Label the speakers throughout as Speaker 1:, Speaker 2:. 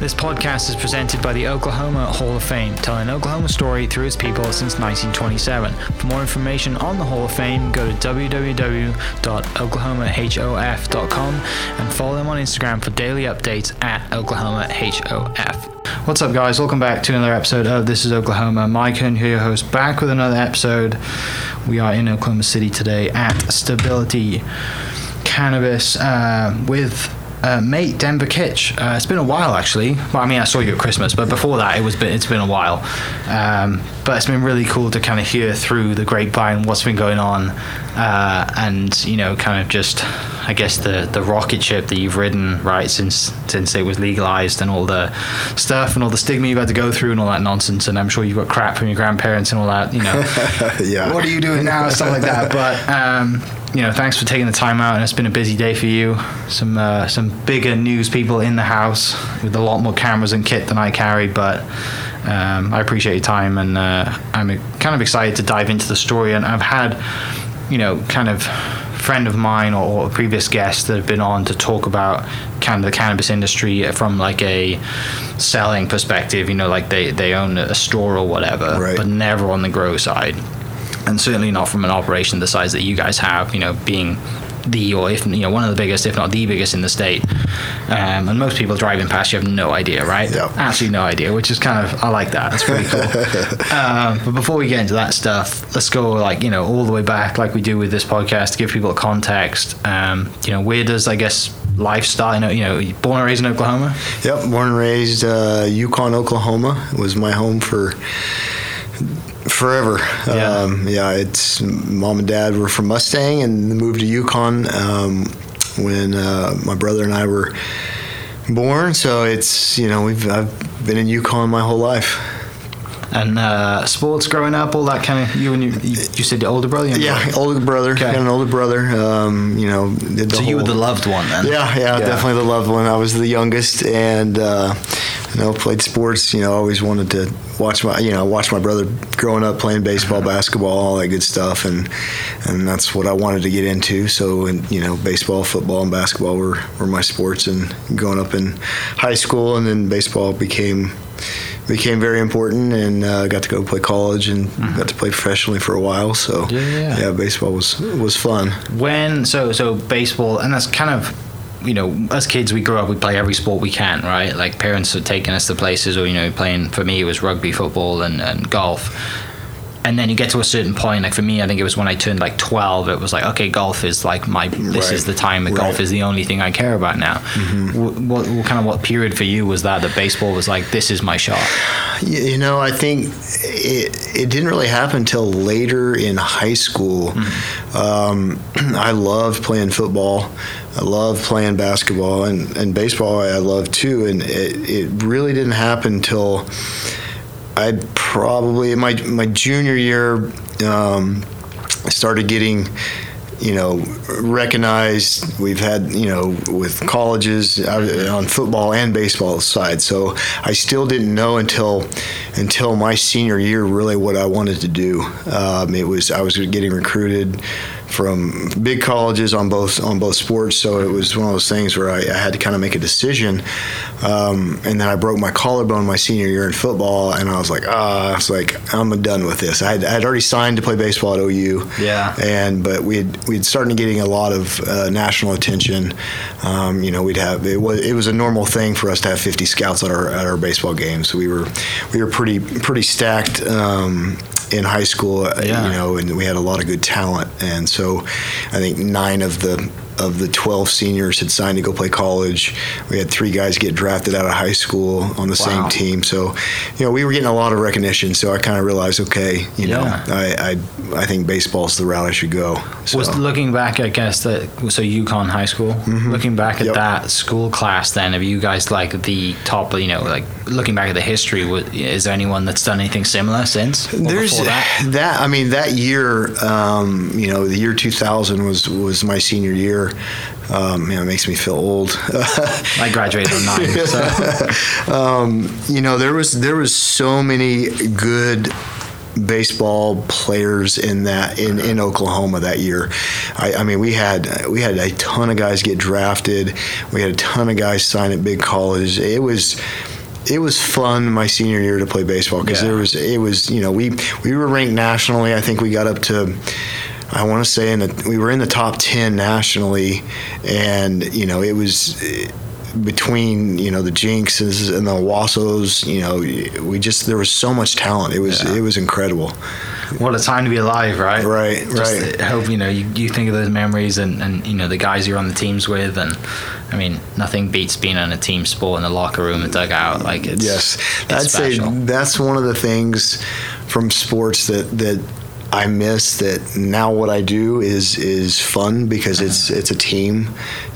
Speaker 1: This podcast is presented by the Oklahoma Hall of Fame, telling Oklahoma story through its people since 1927. For more information on the Hall of Fame, go to www.oklahomahof.com and follow them on Instagram for daily updates at OklahomaHOF. What's up, guys? Welcome back to another episode of This is Oklahoma. Mike here, your host, back with another episode. We are in Oklahoma City today at Stability Cannabis uh, with uh, mate Denver Kitch. Uh, it's been a while actually. Well, I mean, I saw you at Christmas, but before that, it was been, it's been a while. Um, but it's been really cool to kind of hear through the grapevine what's been going on, uh, and you know, kind of just, I guess the the rocket ship that you've ridden right since since it was legalized and all the stuff and all the stigma you've had to go through and all that nonsense. And I'm sure you've got crap from your grandparents and all that. You know,
Speaker 2: yeah.
Speaker 1: what are you doing now? Stuff like that. But um, you know, thanks for taking the time out, and it's been a busy day for you. Some uh, some bigger news people in the house with a lot more cameras and kit than I carry, but um, I appreciate your time, and uh, I'm kind of excited to dive into the story. And I've had, you know, kind of friend of mine or, or previous guests that have been on to talk about kind of the cannabis industry from like a selling perspective. You know, like they they own a store or whatever,
Speaker 2: Right.
Speaker 1: but never on the grow side and certainly not from an operation the size that you guys have. You know, being the or if you know one of the biggest, if not the biggest in the state. Um, and most people driving past you have no idea, right?
Speaker 2: Yep.
Speaker 1: Absolutely no idea, which is kind of I like that. That's pretty cool. um, but before we get into that stuff, let's go like you know all the way back, like we do with this podcast, to give people a context. Um, you know, where does I guess lifestyle? You know, you know, born and raised in Oklahoma.
Speaker 2: Yep, born and raised uh, Yukon, Oklahoma. It was my home for forever.
Speaker 1: Yeah.
Speaker 2: Um, yeah, it's mom and dad were from Mustang and moved to Yukon um, when uh, my brother and I were born. So it's you know we've I've been in Yukon my whole life.
Speaker 1: And uh, sports growing up, all that kind of. You and you, you, you said your older brother. Your
Speaker 2: Yeah,
Speaker 1: brother?
Speaker 2: older brother.
Speaker 1: Okay.
Speaker 2: Got an older brother. Um, you know, did the
Speaker 1: So you were the loved one then.
Speaker 2: Yeah, yeah, definitely the loved one. I was the youngest, and uh, you know, played sports. You know, always wanted to watch my, you know, watch my brother growing up playing baseball, basketball, all that good stuff, and and that's what I wanted to get into. So, and you know, baseball, football, and basketball were were my sports. And growing up in high school, and then baseball became became very important, and uh, got to go play college and got to play professionally for a while. So,
Speaker 1: Yeah, yeah.
Speaker 2: yeah, baseball was was fun.
Speaker 1: when so so baseball and that's kind of you know as kids we grow up we play every sport we can right? Like parents are taking us to places or you know playing for me it was rugby football and, and golf and then you get to a certain point like for me i think it was when i turned like 12 it was like okay golf is like my this
Speaker 2: Right.
Speaker 1: is the time that golf
Speaker 2: Right. Mm-hmm.
Speaker 1: is the only thing i care about now what, what, what kind of what period for you was that that baseball was like this is my shot
Speaker 2: You know, I think it, it didn't really happen until later in high school. Um, I loved playing football. I loved playing basketball and, and baseball. I loved too. And it, it really didn't happen until I probably my my junior year. Um, started getting you know, recognized. We've had, you know, with colleges uh, on football and baseball side. So I still didn't know until until my senior year really what I wanted to do. Um, it was I was getting recruited from big colleges on both on both sports. So it was one of those things where I, I had to kind of make a decision. Um, and then I broke my collarbone my senior year in football, and I was like, ah, it's like, I'm done with this. I had, I had already signed to play baseball at OU.
Speaker 1: Yeah.
Speaker 2: And but we had we had started getting a lot of uh, national attention. Um, you know, we'd have it was it was a normal thing for us to have 50 scouts at our at our baseball games. So we were we were pretty pretty stacked. Um, in high school, uh,
Speaker 1: Yeah.
Speaker 2: you know, and we had a lot of good talent, and so I think nine of the of the 12 seniors had signed to go play college. We had three guys get drafted out of high school on the
Speaker 1: Wow.
Speaker 2: same team. So, you know, we were getting a lot of recognition. So I kind of realized, okay, you know, I, I I think baseball's the route I should go. So.
Speaker 1: Was looking back, I guess that so Yukon High School. Looking back at
Speaker 2: Mm-hmm. Yep.
Speaker 1: that school class, then have you guys like the top? You know, like looking back at the history, is there anyone that's done anything similar since?
Speaker 2: There's
Speaker 1: that?
Speaker 2: that. I mean, that year, um, you know, the year 2000 was was my senior year. Year. Um, man, it makes me feel old.
Speaker 1: I graduated in nine. So.
Speaker 2: um, you know, there was there was so many good baseball players in that in, in Oklahoma that year. I, I, mean, we had we had a ton of guys get drafted. We had a ton of guys sign at big colleges. It was it was fun my senior year to play baseball because yeah. there was it was you know we we were ranked nationally. I think we got up to. I want to say in the, we were in the top ten nationally, and you know it was eh, between you know the Jinxes and the Wassos, you know, we just there was so much talent. It was yeah. it was incredible.
Speaker 1: What a time to be alive, right?
Speaker 2: Right, just right.
Speaker 1: Eh, hope you know you, you think of those memories and, and you know the guys you're on the teams with, and I mean nothing beats being on a team sport in the locker room and dugout. Like it's
Speaker 2: yes,
Speaker 1: it's
Speaker 2: I'd
Speaker 1: special.
Speaker 2: say that's one of the things from sports that that I miss that now what I do is is fun because it's it's a team.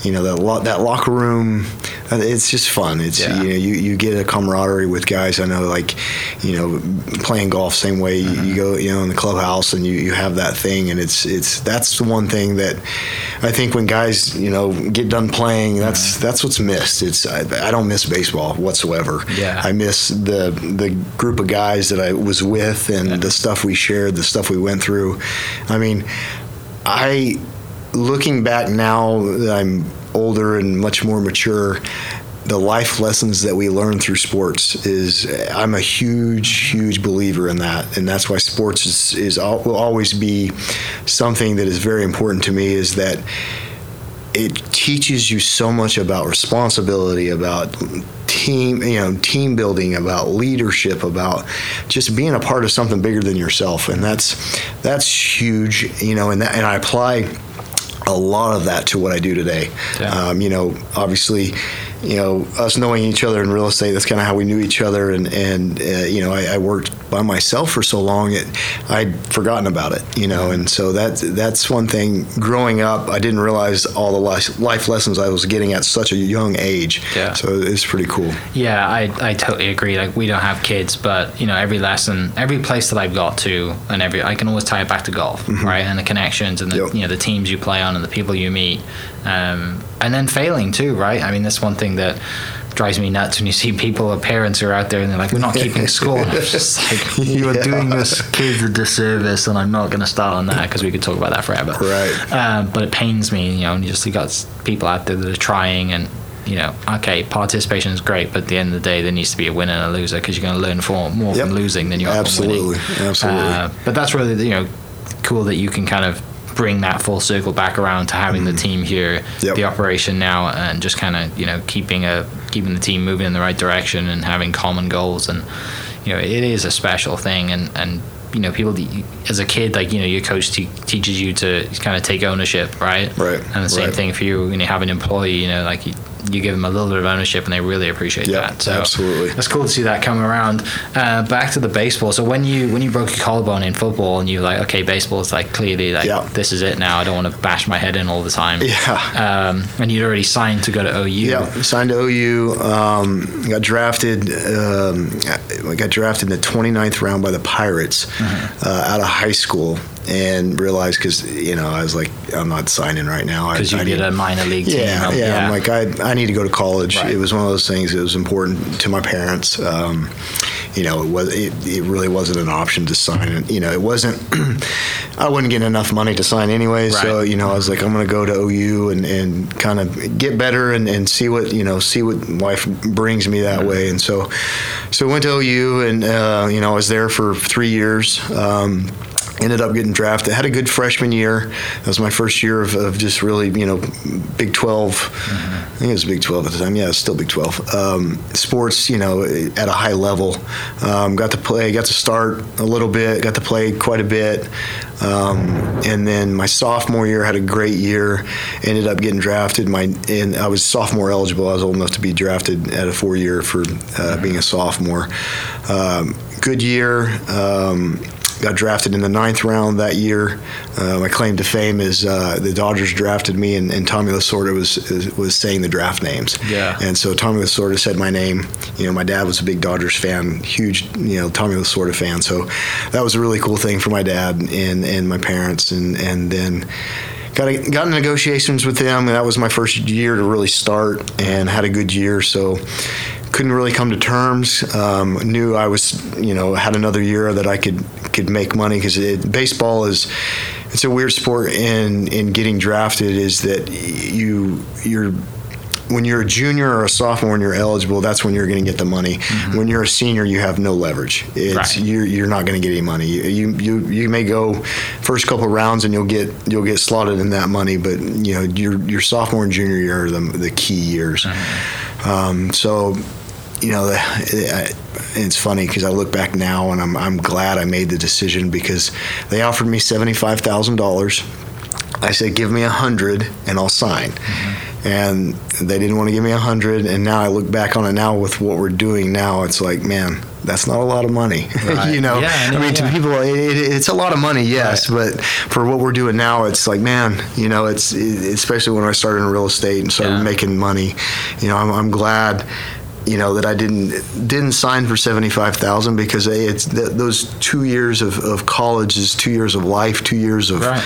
Speaker 2: You know that lo- that locker room, uh, it's just fun. It's yeah. you know you, you get a camaraderie with guys. I know like you know playing golf same way. Mm-hmm. You, go you know in the clubhouse and you, you have that thing and it's it's that's the one thing that I think when guys you know get done playing that's that's what's missed. It's I, I don't miss baseball whatsoever.
Speaker 1: Yeah,
Speaker 2: I miss the the group of guys that I was with and yeah. the stuff we shared, the stuff we went through. I mean, I looking back now that I'm older and much more mature, the life lessons that we learn through sports is I'm a huge, huge believer in that, and that's why sports is, is will always be something that is very important to me. Is that it teaches you so much about responsibility, about team, you know, team building, about leadership, about just being a part of something bigger than yourself, and that's that's huge, you know, and that, and I apply a lot of that to what I do today. Yeah. Um, you know, obviously, you know, us knowing each other in real estate, that's kind of how we knew each other. And, and uh, you know, I, I, worked by myself for so long, it, I'd forgotten about it, you know. And so that, that's one thing. Growing up, I didn't realize all the life lessons I was getting at such a young age.
Speaker 1: Yeah.
Speaker 2: So it's pretty cool.
Speaker 1: Yeah, I, I totally agree. Like, we don't have kids, but, you know, every lesson, every place that I've got to, and every, I can always tie it back to golf, mm-hmm. right? And the connections and the, yep. you know, the teams you play on and the people you meet. Um, and then failing too, right? I mean, that's one thing that drives me nuts when you see people or parents are out there and they're like, "We're not keeping score." And I'm just like, "You are doing this kids a disservice," and I'm not going to start on that because we could talk about that forever.
Speaker 2: Right.
Speaker 1: Um, but it pains me, you know, and you just you got people out there that are trying and. You know, okay, participation is great, but at the end of the day, there needs to be a winner and a loser because you're going to learn for, more yep. from losing than you are
Speaker 2: Absolutely.
Speaker 1: from winning.
Speaker 2: Absolutely, absolutely.
Speaker 1: Uh, but that's really, you know, cool that you can kind of bring that full circle back around to having mm-hmm. the team here, yep. the operation now, and just kind of you know keeping a keeping the team moving in the right direction and having common goals. And you know, it is a special thing, and and you know, people as a kid, like you know, your coach te- teaches you to kind of take ownership, right?
Speaker 2: Right.
Speaker 1: And the same
Speaker 2: right.
Speaker 1: thing for you when you have an employee. You know, like you, you give them a little bit of ownership and they really appreciate
Speaker 2: yep,
Speaker 1: that. So
Speaker 2: absolutely,
Speaker 1: it's cool to see that come around. Uh, back to the baseball. So when you when you broke your collarbone in football and you were like, okay, baseball is like clearly like this is it now. I don't want to bash my head in all the time.
Speaker 2: Yeah.
Speaker 1: Um, and you'd already signed to go to OU.
Speaker 2: Yeah, signed to OU. Um, got drafted. Um, I got drafted in the 29th round by the Pirates mm-hmm. uh, out of high school and realized because you know I was like I'm not signing right now
Speaker 1: because you
Speaker 2: I
Speaker 1: did need, a minor league
Speaker 2: team.
Speaker 1: Yeah,
Speaker 2: yeah, yeah. I'm like I, I need to go to college.
Speaker 1: Right.
Speaker 2: It was one of those things that was important to my parents. Um, you know, it was it, it, really wasn't an option to sign. And you know, it wasn't. I wouldn't get enough money to sign anyway. Right. So you know, I was like, I'm going to go to OU and, and kind of get better and, and see what you know, see what life brings me that mm-hmm. way. And so, so I went to OU and uh, you know, I was there for three years. Um, ended up getting drafted. Had a good freshman year. That was my first year of, of just really, you know, Big 12. Mm-hmm. I think it was Big 12 at the time. Yeah, it's still Big 12. Um, sports, you know, at a high level. Um, got to play, got to start a little bit, got to play quite a bit. Um, and then my sophomore year had a great year. Ended up getting drafted. My and I was sophomore eligible. I was old enough to be drafted at a four year for uh, being a sophomore. Um, good year. Got drafted in the ninth round that year. Uh, my claim to fame is uh, the Dodgers drafted me, and, and Tommy Lasorda was was saying the draft names.
Speaker 1: Yeah.
Speaker 2: And so Tommy Lasorda said my name. You know, my dad was a big Dodgers fan, huge, you know, Tommy Lasorda fan. So that was a really cool thing for my dad and and my parents, and and then got a, got in negotiations with them. And that was my first year to really start, and had a good year. So couldn't really come to terms. Um, knew I was, you know, had another year that I could could make money because baseball is it's a weird sport. In in getting drafted is that you you're when you're a junior or a sophomore and you're eligible, that's when you're going to get the money. Mm-hmm. When you're a senior, you have no leverage. It's right. you're, you're not going to get any money. You, you you may go first couple rounds and you'll get you'll get slotted in that money, but you know your your sophomore and junior year are the, the key years. Mm-hmm. Um, so you know, it's funny because I look back now and I'm, I'm glad I made the decision because they offered me $75,000. I said, give me a hundred and I'll sign. Mm-hmm. And they didn't want to give me a hundred. And now I look back on it now with what we're doing now, it's like, man, that's not a lot of money. Right. you know, yeah, I, I mean, yeah. to people, it, it, it's a lot of money, yes, right. but for what we're doing now, it's like, man, you know, it's it, especially when I started in real estate and started yeah. making money. You know, I'm, I'm glad you know that I didn't didn't sign for seventy five thousand because it's those two years of, of college is two years of life, two years of right.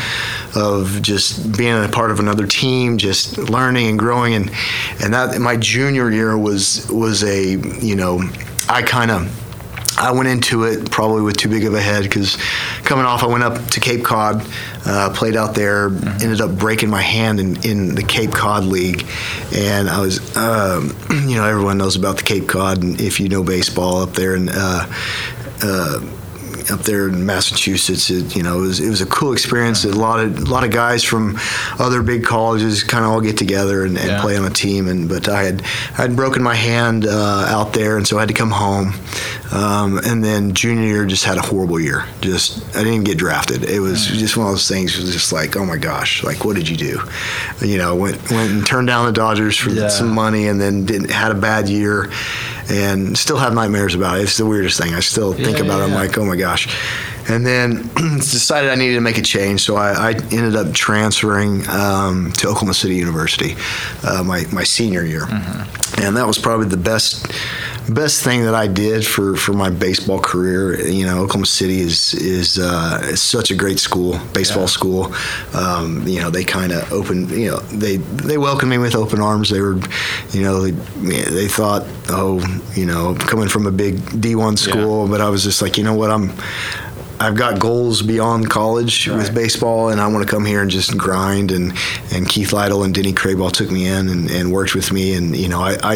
Speaker 2: of just being a part of another team, just learning and growing, and and that my junior year was was a you know I kind of I went into it probably with too big of a head because coming off, I went up to Cape Cod, uh, played out there, mm-hmm. ended up breaking my hand in, in the Cape Cod League. And I was, um, you know, everyone knows about the Cape Cod, and if you know baseball up there. And, uh, uh, up there in Massachusetts. It, you know, it was, it was a cool experience. A lot of a lot of guys from other big colleges kind of all get together and, and yeah. play on a team. And but I had I had broken my hand uh, out there, and so I had to come home. Um, and then junior year just had a horrible year. Just I didn't get drafted. It was mm. just one of those things. It was just like, oh my gosh, like what did you do? You know, went went and turned down the Dodgers for yeah. some money, and then didn't had a bad year and still have nightmares about it. It's the weirdest thing. I still think about yeah, it. I'm like, oh my gosh. And then decided I needed to make a change, so I, I ended up transferring um, to Oklahoma City University uh, my my senior year, mm-hmm. and that was probably the best best thing that I did for, for my baseball career. You know, Oklahoma City is is, uh, is such a great school, baseball yeah. school. Um, you know, they kind of opened. You know, they they welcomed me with open arms. They were, you know, they, they thought, oh, you know, coming from a big D one school, yeah. but I was just like, you know what, I'm I've got goals beyond college right. with baseball, and I want to come here and just grind. And, and Keith Lytle and Denney Crabaugh took me in and, and worked with me. And you know, I, I,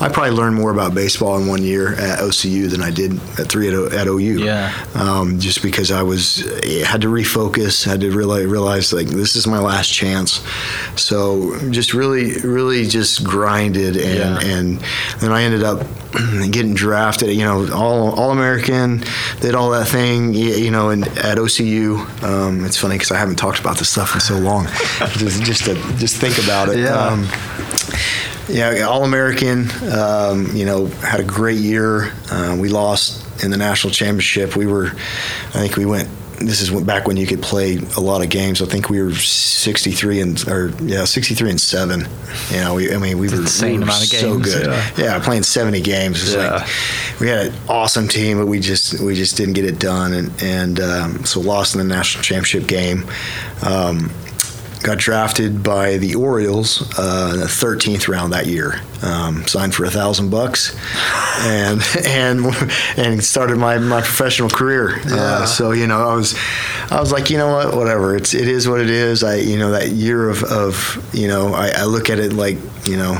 Speaker 2: I probably learned more about baseball in one year at OCU than I did at three at, at OU.
Speaker 1: Yeah.
Speaker 2: Um, just because I was had to refocus, had to really realize like this is my last chance. So just really, really just grinded, and yeah. and then I ended up getting drafted. You know, all all American, did all that thing you know, in, at OCU, um, it's funny because I haven't talked about this stuff in so long. just, just to just think about it.
Speaker 1: Yeah. Um,
Speaker 2: yeah, All American. Um, you know, had a great year. Uh, we lost in the national championship. We were, I think we went this is back when you could play a lot of games. I think we were 63 and or yeah, 63 and seven. You know, we I mean we were,
Speaker 1: insane
Speaker 2: we
Speaker 1: were amount of
Speaker 2: so
Speaker 1: games.
Speaker 2: good. Yeah. yeah. playing 70 games. yeah. Like, we had an awesome team, but we just we just didn't get it done, and and um, so lost in the national championship game. Um, got drafted by the Orioles uh, in the 13th round that year. Um, signed for a thousand bucks, and and and started my, my professional career. Uh, yeah. Uh, so you know, I was I was like, you know what, whatever. It's it is what it is. I you know that year of of you know I, I look at it like you know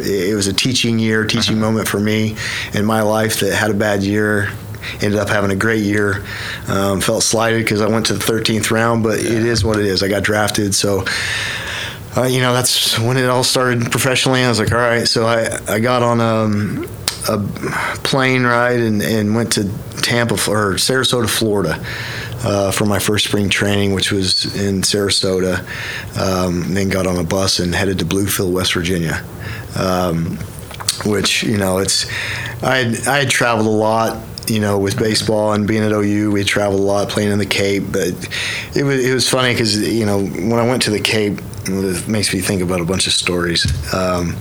Speaker 2: it was a teaching year, teaching uh-huh. moment for me in my life that had a bad year ended up having a great year. Um, felt slighted because I went to the 13th round, but yeah. it is what it is. I got drafted, so. Uh, you know, that's when it all started professionally. I was like, all right. So I, I got on um, a plane ride and, and went to Tampa or Sarasota, Florida. Uh, for my first spring training, which was in Sarasota. Um, then got on a bus and headed to Bluefield, West Virginia. Um, which you know, it's I had, I had traveled a lot you know, with baseball and being at OU, we traveled a lot playing in the Cape. But it was it was funny because you know when I went to the Cape, it makes me think about a bunch of stories. Um,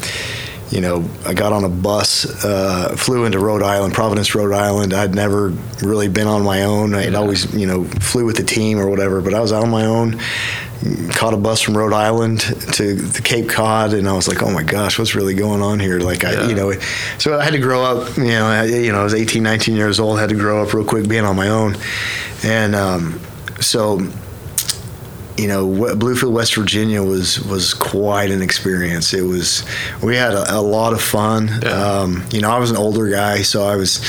Speaker 2: you know, I got on a bus, uh, flew into Rhode Island, Providence, Rhode Island. I'd never really been on my own. I'd always, you know, flew with the team or whatever, but I was out on my own caught a bus from Rhode Island to the Cape Cod, and I was like, oh my gosh, what's really going on here? Like, I, you know, so I had to grow up. You know, I, you know, I was 18, 19 years old. Had to grow up real quick, being on my own, and um, so you know, Bluefield, West Virginia was was quite an experience. It was we had a, a lot of fun. Yeah. Um, you know, I was an older guy, so I was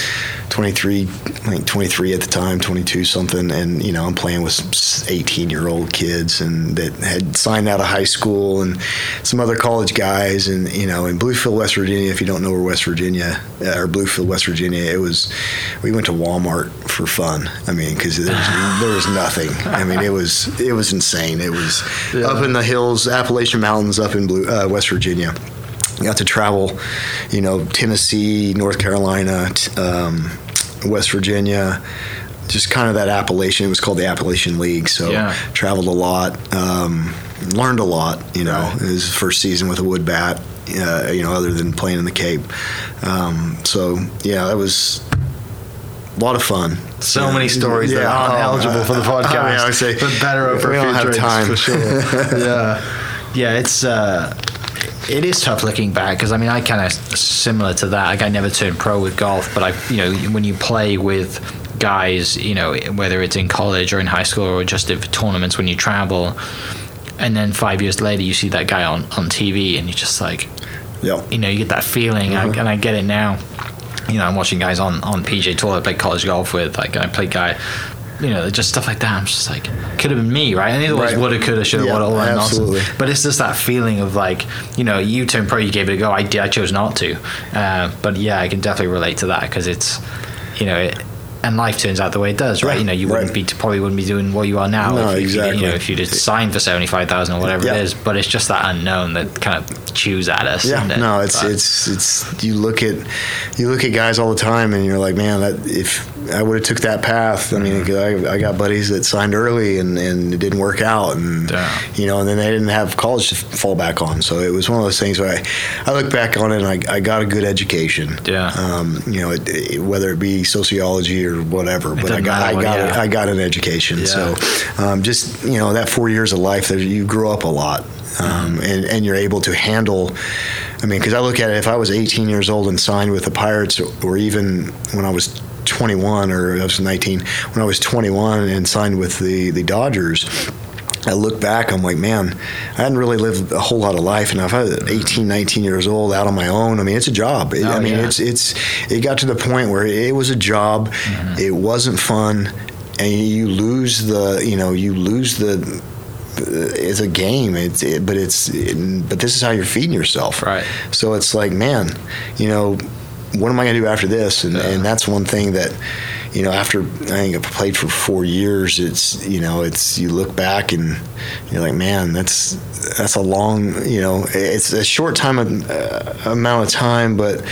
Speaker 2: 23, I think 23 at the time, 22 something, and you know I'm playing with 18 year old kids and that had signed out of high school and some other college guys, and you know in Bluefield, West Virginia. If you don't know where West Virginia uh, or Bluefield, West Virginia, it was we went to Walmart for fun. I mean, because there was there was nothing. I mean, it was it was insane. It was yeah. up in the hills, Appalachian Mountains, up in Blue, uh, West Virginia got to travel, you know, Tennessee, North Carolina, um, West Virginia, just kind of that Appalachian. It was called the Appalachian League. So yeah. traveled a lot, um, learned a lot. You know, right. it was first season with a wood bat. Uh, you know, other than playing in the Cape. Um, so yeah, that was a lot of fun.
Speaker 1: So yeah. many stories yeah. that aren't oh, eligible uh, for the podcast. I, mean, I would say, but better for future time for sure. yeah, yeah, it's. Uh, it is tough looking back because I mean I kind of similar to that. Like I never turned pro with golf, but I you know when you play with guys, you know whether it's in college or in high school or just at tournaments when you travel, and then five years later you see that guy on on TV and you're just like, yeah, you know you get that feeling, mm-hmm. and I get it now. You know, I'm watching guys on on PGA Tour I play college golf with. Like I play guy you know, just stuff like that. I'm just like, could have been me, right? And it always right. woulda, coulda, shoulda, yeah, woulda, all that absolutely. nonsense. But it's just that feeling of like, you know, you turned pro, you gave it a go. I did, I chose not to. Uh, but yeah, I can definitely relate to that because it's, you know, it, and life turns out the way it does, right? You know, you wouldn't be probably wouldn't be doing what you are now.
Speaker 2: No,
Speaker 1: if
Speaker 2: you, exactly.
Speaker 1: You know, if you just signed for seventy five thousand or whatever yeah. it is, but it's just that unknown that kind of chews at us.
Speaker 2: Yeah,
Speaker 1: it?
Speaker 2: no, it's but, it's it's you look at you look at guys all the time, and you're like, man, that if I would have took that path. I mean, I, I, got buddies that signed early and, and it didn't work out, and yeah. you know, and then they didn't have college to fall back on. So it was one of those things where I, I look back on it and I, I got a good education.
Speaker 1: Yeah.
Speaker 2: Um, you know, it, it, whether it be sociology or whatever, it but I got I got yeah. I got an education. Yeah. So um, just you know that four years of life, that you grow up a lot, um, mm-hmm. and and you're able to handle. I mean, because I look at it, if I was 18 years old and signed with the Pirates, or even when I was 21 or I was 19 when I was 21 and signed with the the Dodgers. I look back, I'm like, man, I hadn't really lived a whole lot of life. And if I was 18, 19 years old out on my own, I mean, it's a job. Oh, I mean, yeah. it's, it's, it got to the point where it was a job. Mm-hmm. It wasn't fun. And you lose the, you know, you lose the, it's a game. It's, it, but it's, it, but this is how you're feeding yourself.
Speaker 1: Right.
Speaker 2: So it's like, man, you know, what am I going to do after this? And, yeah. and that's one thing that, you know, after I think I played for four years, it's you know, it's you look back and you're like, man, that's that's a long, you know, it's a short time uh, amount of time, but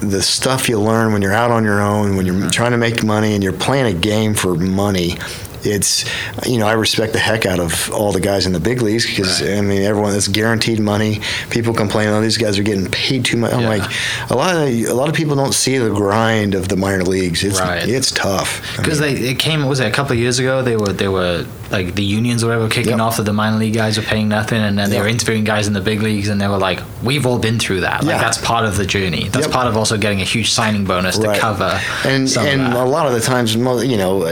Speaker 2: the stuff you learn when you're out on your own, when you're mm-hmm. trying to make money and you're playing a game for money, it's you know I respect the heck out of all the guys in the big leagues because right. I mean everyone that's guaranteed money. People complain, oh these guys are getting paid too much. I'm yeah. like a lot of a lot of people don't see the grind of the minor leagues. It's right. it's tough
Speaker 1: because they it came was it a couple of years ago they were they were like the unions or whatever kicking yep. off that the minor league guys were paying nothing and then they yep. were interviewing guys in the big leagues and they were like we've all been through that like yeah. that's part of the journey that's yep. part of also getting a huge signing bonus right. to cover
Speaker 2: and and a lot of the times you know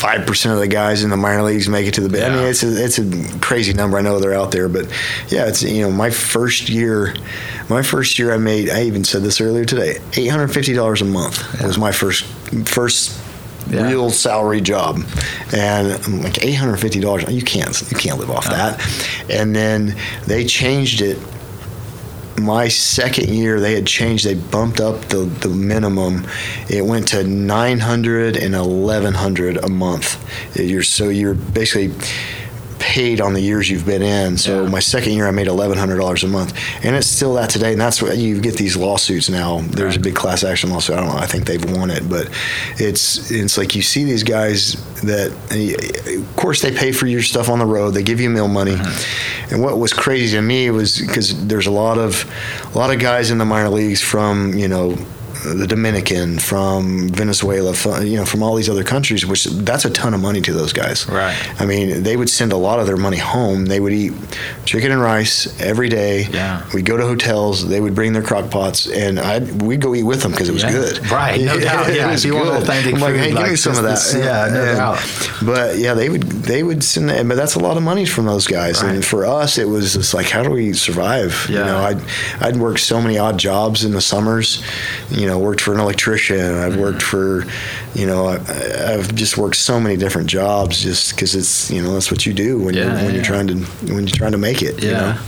Speaker 2: five percent of the guys in the minor leagues make it to the big. Yeah. I mean, it's a, it's a crazy number. I know they're out there, but yeah, it's you know my first year, my first year I made. I even said this earlier today. Eight hundred fifty dollars a month yeah. was my first first yeah. real salary job, and I'm like eight hundred fifty dollars. You can't you can't live off that. And then they changed it my second year they had changed they bumped up the, the minimum. It went to 900 and 1100 a month. You're so you're basically paid on the years you've been in. So yeah. my second year, I made eleven hundred dollars a month, and it's still that today. And that's what you get these lawsuits now. There's a big class action lawsuit. I don't know. I think they've won it, but it's it's like you see these guys that, of course, they pay for your stuff on the road. They give you meal money, mm-hmm. and what was crazy to me was because there's a lot of a lot of guys in the minor leagues from you know the Dominican, from Venezuela, from, you know, from all these other countries, which that's a ton of money to those guys.
Speaker 1: Right.
Speaker 2: I mean, they would send a lot of their money home. They would eat chicken and rice every day.
Speaker 1: Yeah.
Speaker 2: We'd go to hotels. They would bring their crock pots, and I'd we'd go eat with them because it was
Speaker 1: Yeah.
Speaker 2: good.
Speaker 1: Right, no doubt,
Speaker 2: It
Speaker 1: yeah.
Speaker 2: was
Speaker 1: If you want authentic
Speaker 2: I'm like, hey, give me some of that.
Speaker 1: this- yeah, no
Speaker 2: And-
Speaker 1: doubt.
Speaker 2: But yeah, they would they would send, but that's a lot of money from those guys.
Speaker 1: Right.
Speaker 2: And for us, it was just like, how do we survive?
Speaker 1: Yeah.
Speaker 2: You know, I'd I'd worked so many odd jobs in the summers. You know, worked for an electrician. I've
Speaker 1: Mm-hmm.
Speaker 2: worked for, you know, I, I've just worked so many different jobs just because it's you know that's what you do when
Speaker 1: Yeah,
Speaker 2: you're when
Speaker 1: yeah.
Speaker 2: you're trying to when you're trying to make it. You
Speaker 1: Yeah.
Speaker 2: know?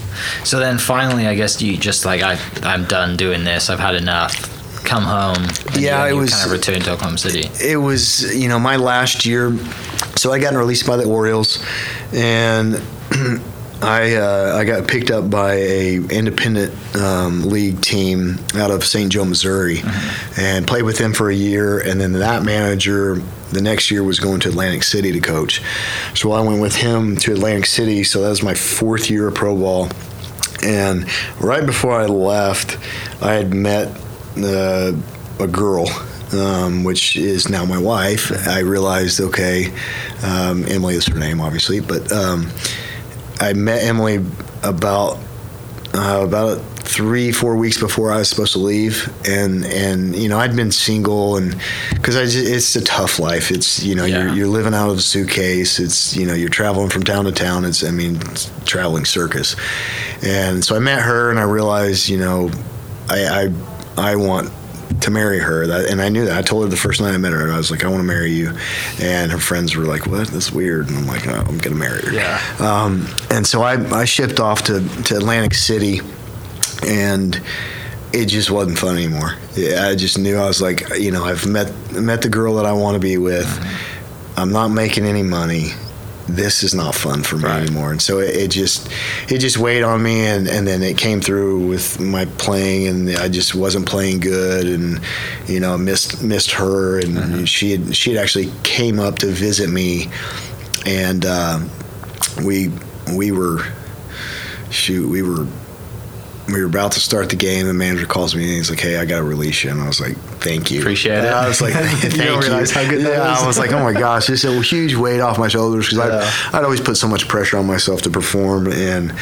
Speaker 1: So then finally, I guess you just like I I'm done doing this. I've had enough. Come home. and
Speaker 2: Yeah,
Speaker 1: you,
Speaker 2: it
Speaker 1: you
Speaker 2: was-
Speaker 1: kind of returned to Oklahoma City.
Speaker 2: it was you know my last year so i got released by the orioles and I, uh, I got picked up by a independent um, league team out of St. Joe, Missouri, and played with them for a year. And then that manager the next year was going to Atlantic City to coach. So I went with him to Atlantic City. So that was my fourth year of pro ball. And right before I left, I had met uh, a girl, um, which is now my wife. I realized, okay, um, Emily is her name, obviously, but um, I met Emily about uh, about three, four weeks before I was supposed to leave, and and you know I'd been single, and because I just, it's a tough life. It's you know
Speaker 1: Yeah.
Speaker 2: you're you're living out of a suitcase. It's you know you're traveling from town to town. It's I mean it's traveling circus, and so I met her, and I realized you know I I, I want to marry her that, and I knew that I told her the first night I met her I was like I want to marry you and her friends were like what that's weird and I'm like oh, I'm gonna marry her
Speaker 1: Yeah.
Speaker 2: um, and so I, I shipped off to, to Atlantic City, and it just wasn't fun anymore. Yeah, I just knew I was like, you know, I've met met the girl that I want to be with. I'm not making any money. This is not fun for me
Speaker 1: Right.
Speaker 2: anymore. And so it, it just it just weighed on me, and, and then it came through with my playing, and I just wasn't playing good, and you know, missed missed her, and she had she had actually came up to visit me, and. Uh, we we were shoot we were we were about to start the game. The manager calls me and he's like, "Hey, I got to release you." And I was like, "Thank you."
Speaker 1: Appreciate it.
Speaker 2: I was like, "Thank you."
Speaker 1: don't realize how good that
Speaker 2: yeah,
Speaker 1: is.
Speaker 2: I was like, "Oh my gosh!" It's a huge weight off my shoulders because
Speaker 1: Yeah.
Speaker 2: I'd, I'd always put so much pressure on myself to perform, and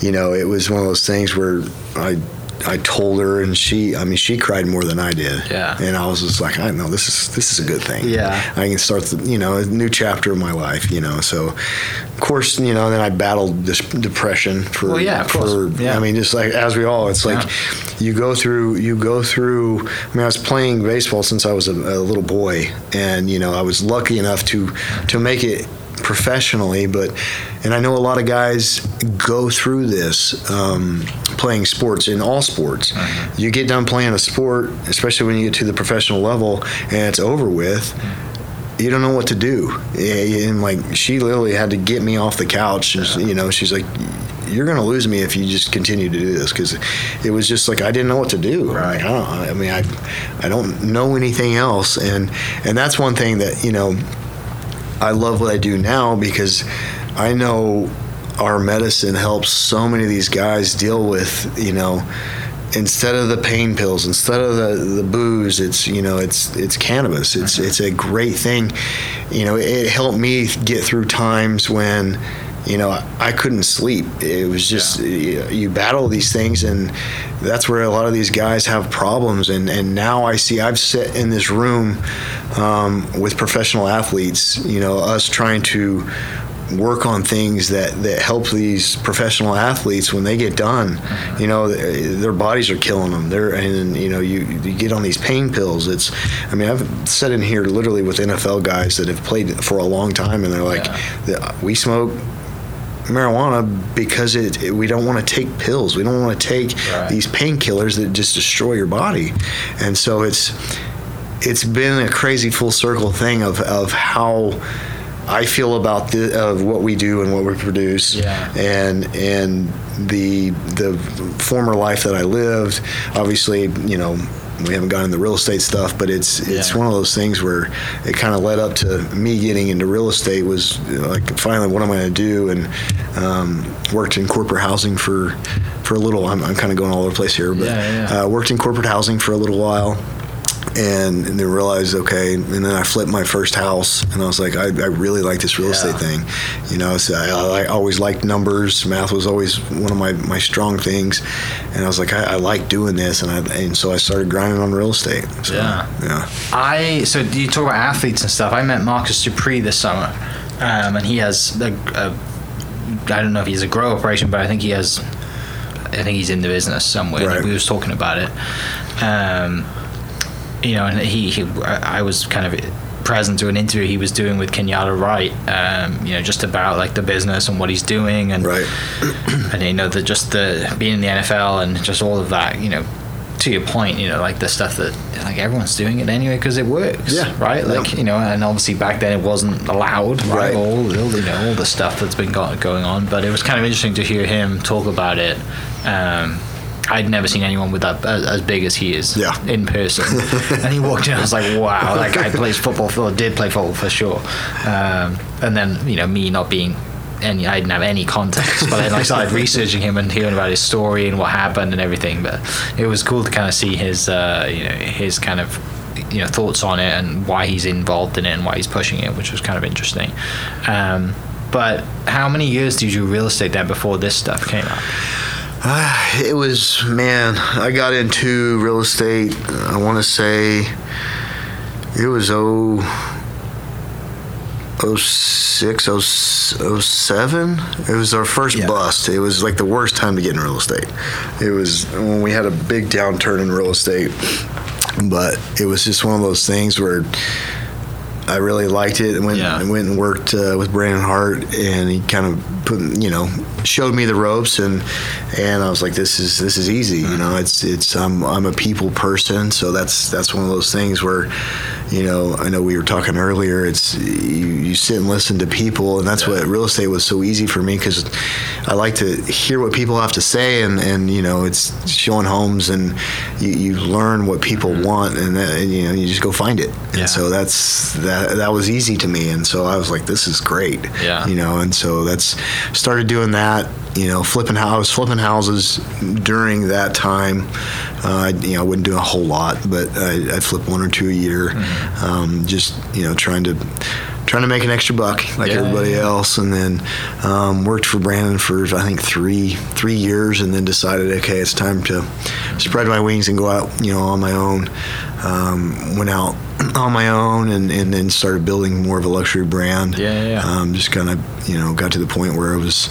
Speaker 2: you know, it was one of those things where I. I told her, and she, I mean, she cried more than I did.
Speaker 1: Yeah.
Speaker 2: And I was just like, I know this is this is a good thing.
Speaker 1: Yeah.
Speaker 2: I can start, the, you know, a new chapter of my life. You know, so of course, you know, then I battled this depression for.
Speaker 1: Well, yeah, of
Speaker 2: for,
Speaker 1: course. Yeah.
Speaker 2: I mean, just like as we all, it's like you go through, you go through. I mean, I was playing baseball since I was a, a little boy, and you know, I was lucky enough to to make it professionally, but and I know a lot of guys go through this um, playing sports in all sports. You get done playing a sport, especially when you get to the professional level, and it's over with you don't know what to do. And like she literally had to get me off the couch. And, You know, she's like, "You're going to lose me if you just continue to do this." Because it was just like I didn't know what to do. Right. Like, I don't. I mean, I, I don't know anything else. And and that's one thing that you know, I love what I do now because I know our medicine helps so many of these guys deal with you know instead of the pain pills, instead of the, the booze, it's you know it's it's cannabis. It's it's a great thing. You know, it helped me get through times when you know I couldn't sleep. It was just you, you battle these things, and that's where a lot of these guys have problems. And and now I see I've sat in this room um, with professional athletes. You know, us trying to work on things that, that help these professional athletes when they get done. You know, their bodies are killing them. They're and you know you, you get on these pain pills. It's I mean I've sat in here literally with NFL guys that have played for a long time and they're like, "The- we smoke marijuana because it, it- we don't want to take pills. We don't want to take
Speaker 1: Right.
Speaker 2: these painkillers that just destroy your body. And so it's it's been a crazy full circle thing of of how I feel about the, of what we do and what we produce,
Speaker 1: Yeah.
Speaker 2: and and the the former life that I lived. Obviously, you know, we haven't gotten into real estate stuff, but it's it's
Speaker 1: Yeah.
Speaker 2: one of those things where it kind of led up to me getting into real estate. Was like finally, what am I going to do? And um, worked in corporate housing for for a little. I'm, I'm kind of going all over the place here, but
Speaker 1: Yeah, yeah.
Speaker 2: Uh, worked in corporate housing for a little while and, and then realized okay and then i flipped my first house and i was like i, I really like this real
Speaker 1: Yeah.
Speaker 2: estate thing you know so I, I always liked numbers math was always one of my, my strong things and i was like i, I like doing this and, I, and so i started grinding on real estate so,
Speaker 1: Yeah.
Speaker 2: yeah
Speaker 1: I so you talk about athletes and stuff. I met Marcus Dupree this summer, um, and he has a, a I don't know if he's a grow operation, but I think he has. I think he's in the business somewhere.
Speaker 2: Right.
Speaker 1: We was talking about it. Um, you know, and he, he I was kind of present to an interview he was doing with Kenyatta Wright. Um, you know, just about like the business and what he's doing, and
Speaker 2: right
Speaker 1: and you know the just the being in the NFL and just all of that you know to your point you know like the stuff that like everyone's doing it anyway because it works
Speaker 2: Yeah.
Speaker 1: right like
Speaker 2: Yep.
Speaker 1: you know and obviously back then it wasn't allowed right,
Speaker 2: Right.
Speaker 1: All, all you know all the stuff that's been go- going on but it was kind of interesting to hear him talk about it um I'd never seen anyone with that as, as big as he is
Speaker 2: Yeah.
Speaker 1: in person. and he walked in, I was like, wow, that guy plays football for, or did play football for sure. Um, and then, you know, me not being any, I didn't have any context, but then I started researching him and hearing about his story and what happened and everything. But it was cool to kind of see his, uh, you know, his kind of, you know, thoughts on it and why he's involved in it and why he's pushing it, which was kind of interesting. Um, but how many years did you do real estate then before this stuff came out?
Speaker 2: Ah, it was man. I got into real estate. I want to say it was oh. 06, 07. It was our first
Speaker 1: Yeah.
Speaker 2: bust. It was like the worst time to get in real estate. It was when we had a big downturn in real estate. But it was just one of those things where I really liked it and went,
Speaker 1: Yeah.
Speaker 2: and went and worked uh, with Brandon Hart, and he kind of put, you know, showed me the ropes, and and I was like, this is this is easy, you know. It's it's I'm I'm a people person, so that's that's one of those things where, you know, I know we were talking earlier. It's you, you sit and listen to people, and that's what real estate was so easy for me because I like to hear what people have to say, and and you know, it's showing homes, and you, you learn what people want, and, that, and you know, you just go find it,
Speaker 1: Yeah.
Speaker 2: and so that's that that was easy to me and so i was like this is great
Speaker 1: Yeah.
Speaker 2: you know and so that's started doing that you know flipping house flipping houses during that time uh, I- you know i wouldn't do a whole lot but I, i'd flip one or two a year
Speaker 1: Mm-hmm.
Speaker 2: Um, just you know trying to trying to make an extra buck like
Speaker 1: Yeah,
Speaker 2: everybody
Speaker 1: yeah.
Speaker 2: else and then um, worked for brandon for i think three three years and then decided okay it's time to spread my wings and go out you know on my own um, went out on my own and, and then started building more of a luxury brand
Speaker 1: Yeah, yeah, yeah.
Speaker 2: um, just kind of you know got to the point where I was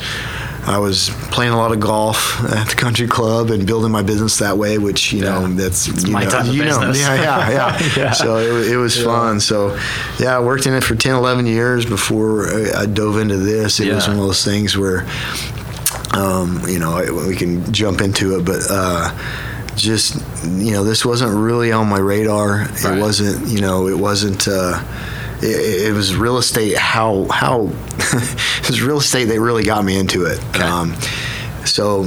Speaker 2: I was playing a lot of golf at the country club and building my business that way, which you know
Speaker 1: Yeah.
Speaker 2: that's you
Speaker 1: my
Speaker 2: know,
Speaker 1: type
Speaker 2: you know,
Speaker 1: business.
Speaker 2: yeah, yeah, yeah.
Speaker 1: Yeah.
Speaker 2: So it, it was fun. So yeah, I worked in it for 10, 11 years before I, I dove into this. It was one of those things where um, you know we can jump into it, but. Uh, just you know, this wasn't really on my radar.
Speaker 1: Right.
Speaker 2: It wasn't, you know, it wasn't. Uh, it, it was real estate. How how it was real estate that really got me into it.
Speaker 1: Okay.
Speaker 2: Um, so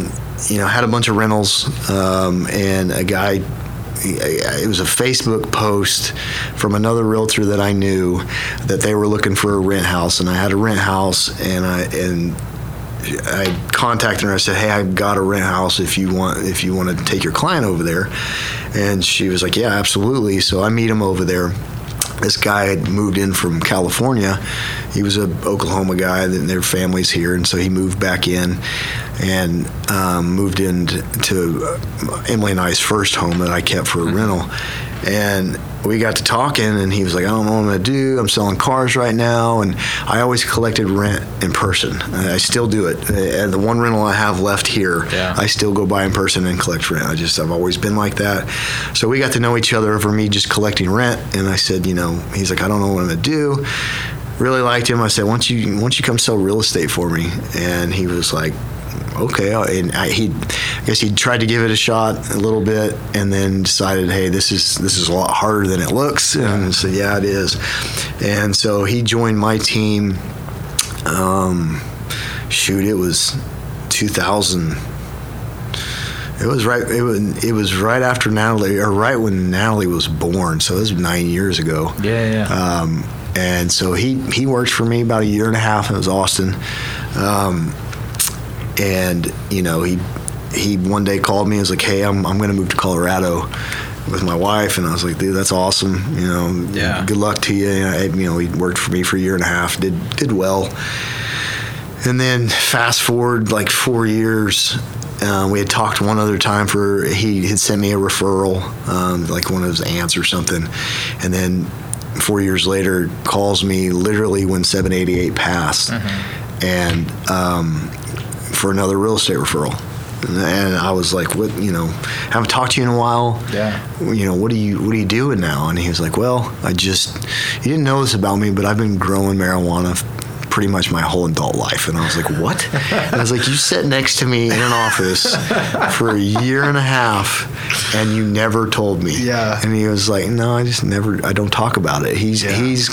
Speaker 2: you know, had a bunch of rentals, um, and a guy. It was a Facebook post from another realtor that I knew that they were looking for a rent house, and I had a rent house, and I and I contacted her. I said, "Hey, I've got a rent house. If you want, if you want to take your client over there," and she was like, "Yeah, absolutely." So I meet him over there. This guy had moved in from California. He was a Oklahoma guy, and their family's here, and so he moved back in and um, moved into Emily and I's first home that I kept for a rental. And we got to talking, and he was like, "I don't know what I'm gonna do. I'm selling cars right now, and I always collected rent in person. I still do it. And the one rental I have left here,
Speaker 1: Yeah.
Speaker 2: I still go by in person and collect rent. I just I've always been like that. So we got to know each other over me just collecting rent. And I said, you know, he's like, I don't know what I'm gonna do. Really liked him. I said, why don't you why don't you come sell real estate for me? And he was like, okay. And I, he, I guess he tried to give it a shot a little bit, and then decided, hey, this is this is a lot harder than it looks. And said, yeah, it is. And so he joined my team. Um, shoot, it was 2000. It was right. It was. It was right after Natalie, or right when Natalie was born. So this was nine years ago.
Speaker 1: Yeah, yeah.
Speaker 2: Um, and so he he worked for me about a year and a half. It was Austin, um, and you know he he one day called me and was like, "Hey, I'm I'm going to move to Colorado. with my wife, and I was like, dude, that's awesome. You know,
Speaker 1: Yeah.
Speaker 2: good luck to you. And I, you know, he worked for me for a year and a half, did did well. And then fast forward like four years, uh, we had talked one other time for he had sent me a referral, um, like one of his aunts or something, and then four years later calls me literally when 788 passed, and um, for another real estate referral. And I was like, "What? You know, haven't talked to you in a while.
Speaker 1: Yeah.
Speaker 2: You know, what are you What are you doing now?" And he was like, "Well, I just you didn't know this about me, but I've been growing marijuana pretty much my whole adult life." And I was like, "What?" And I was like, "You sat next to me in an office for a year and a half, and you never told me."
Speaker 1: Yeah.
Speaker 2: And he was like, "No, I just never. I don't talk about it." He's
Speaker 1: Yeah.
Speaker 2: he's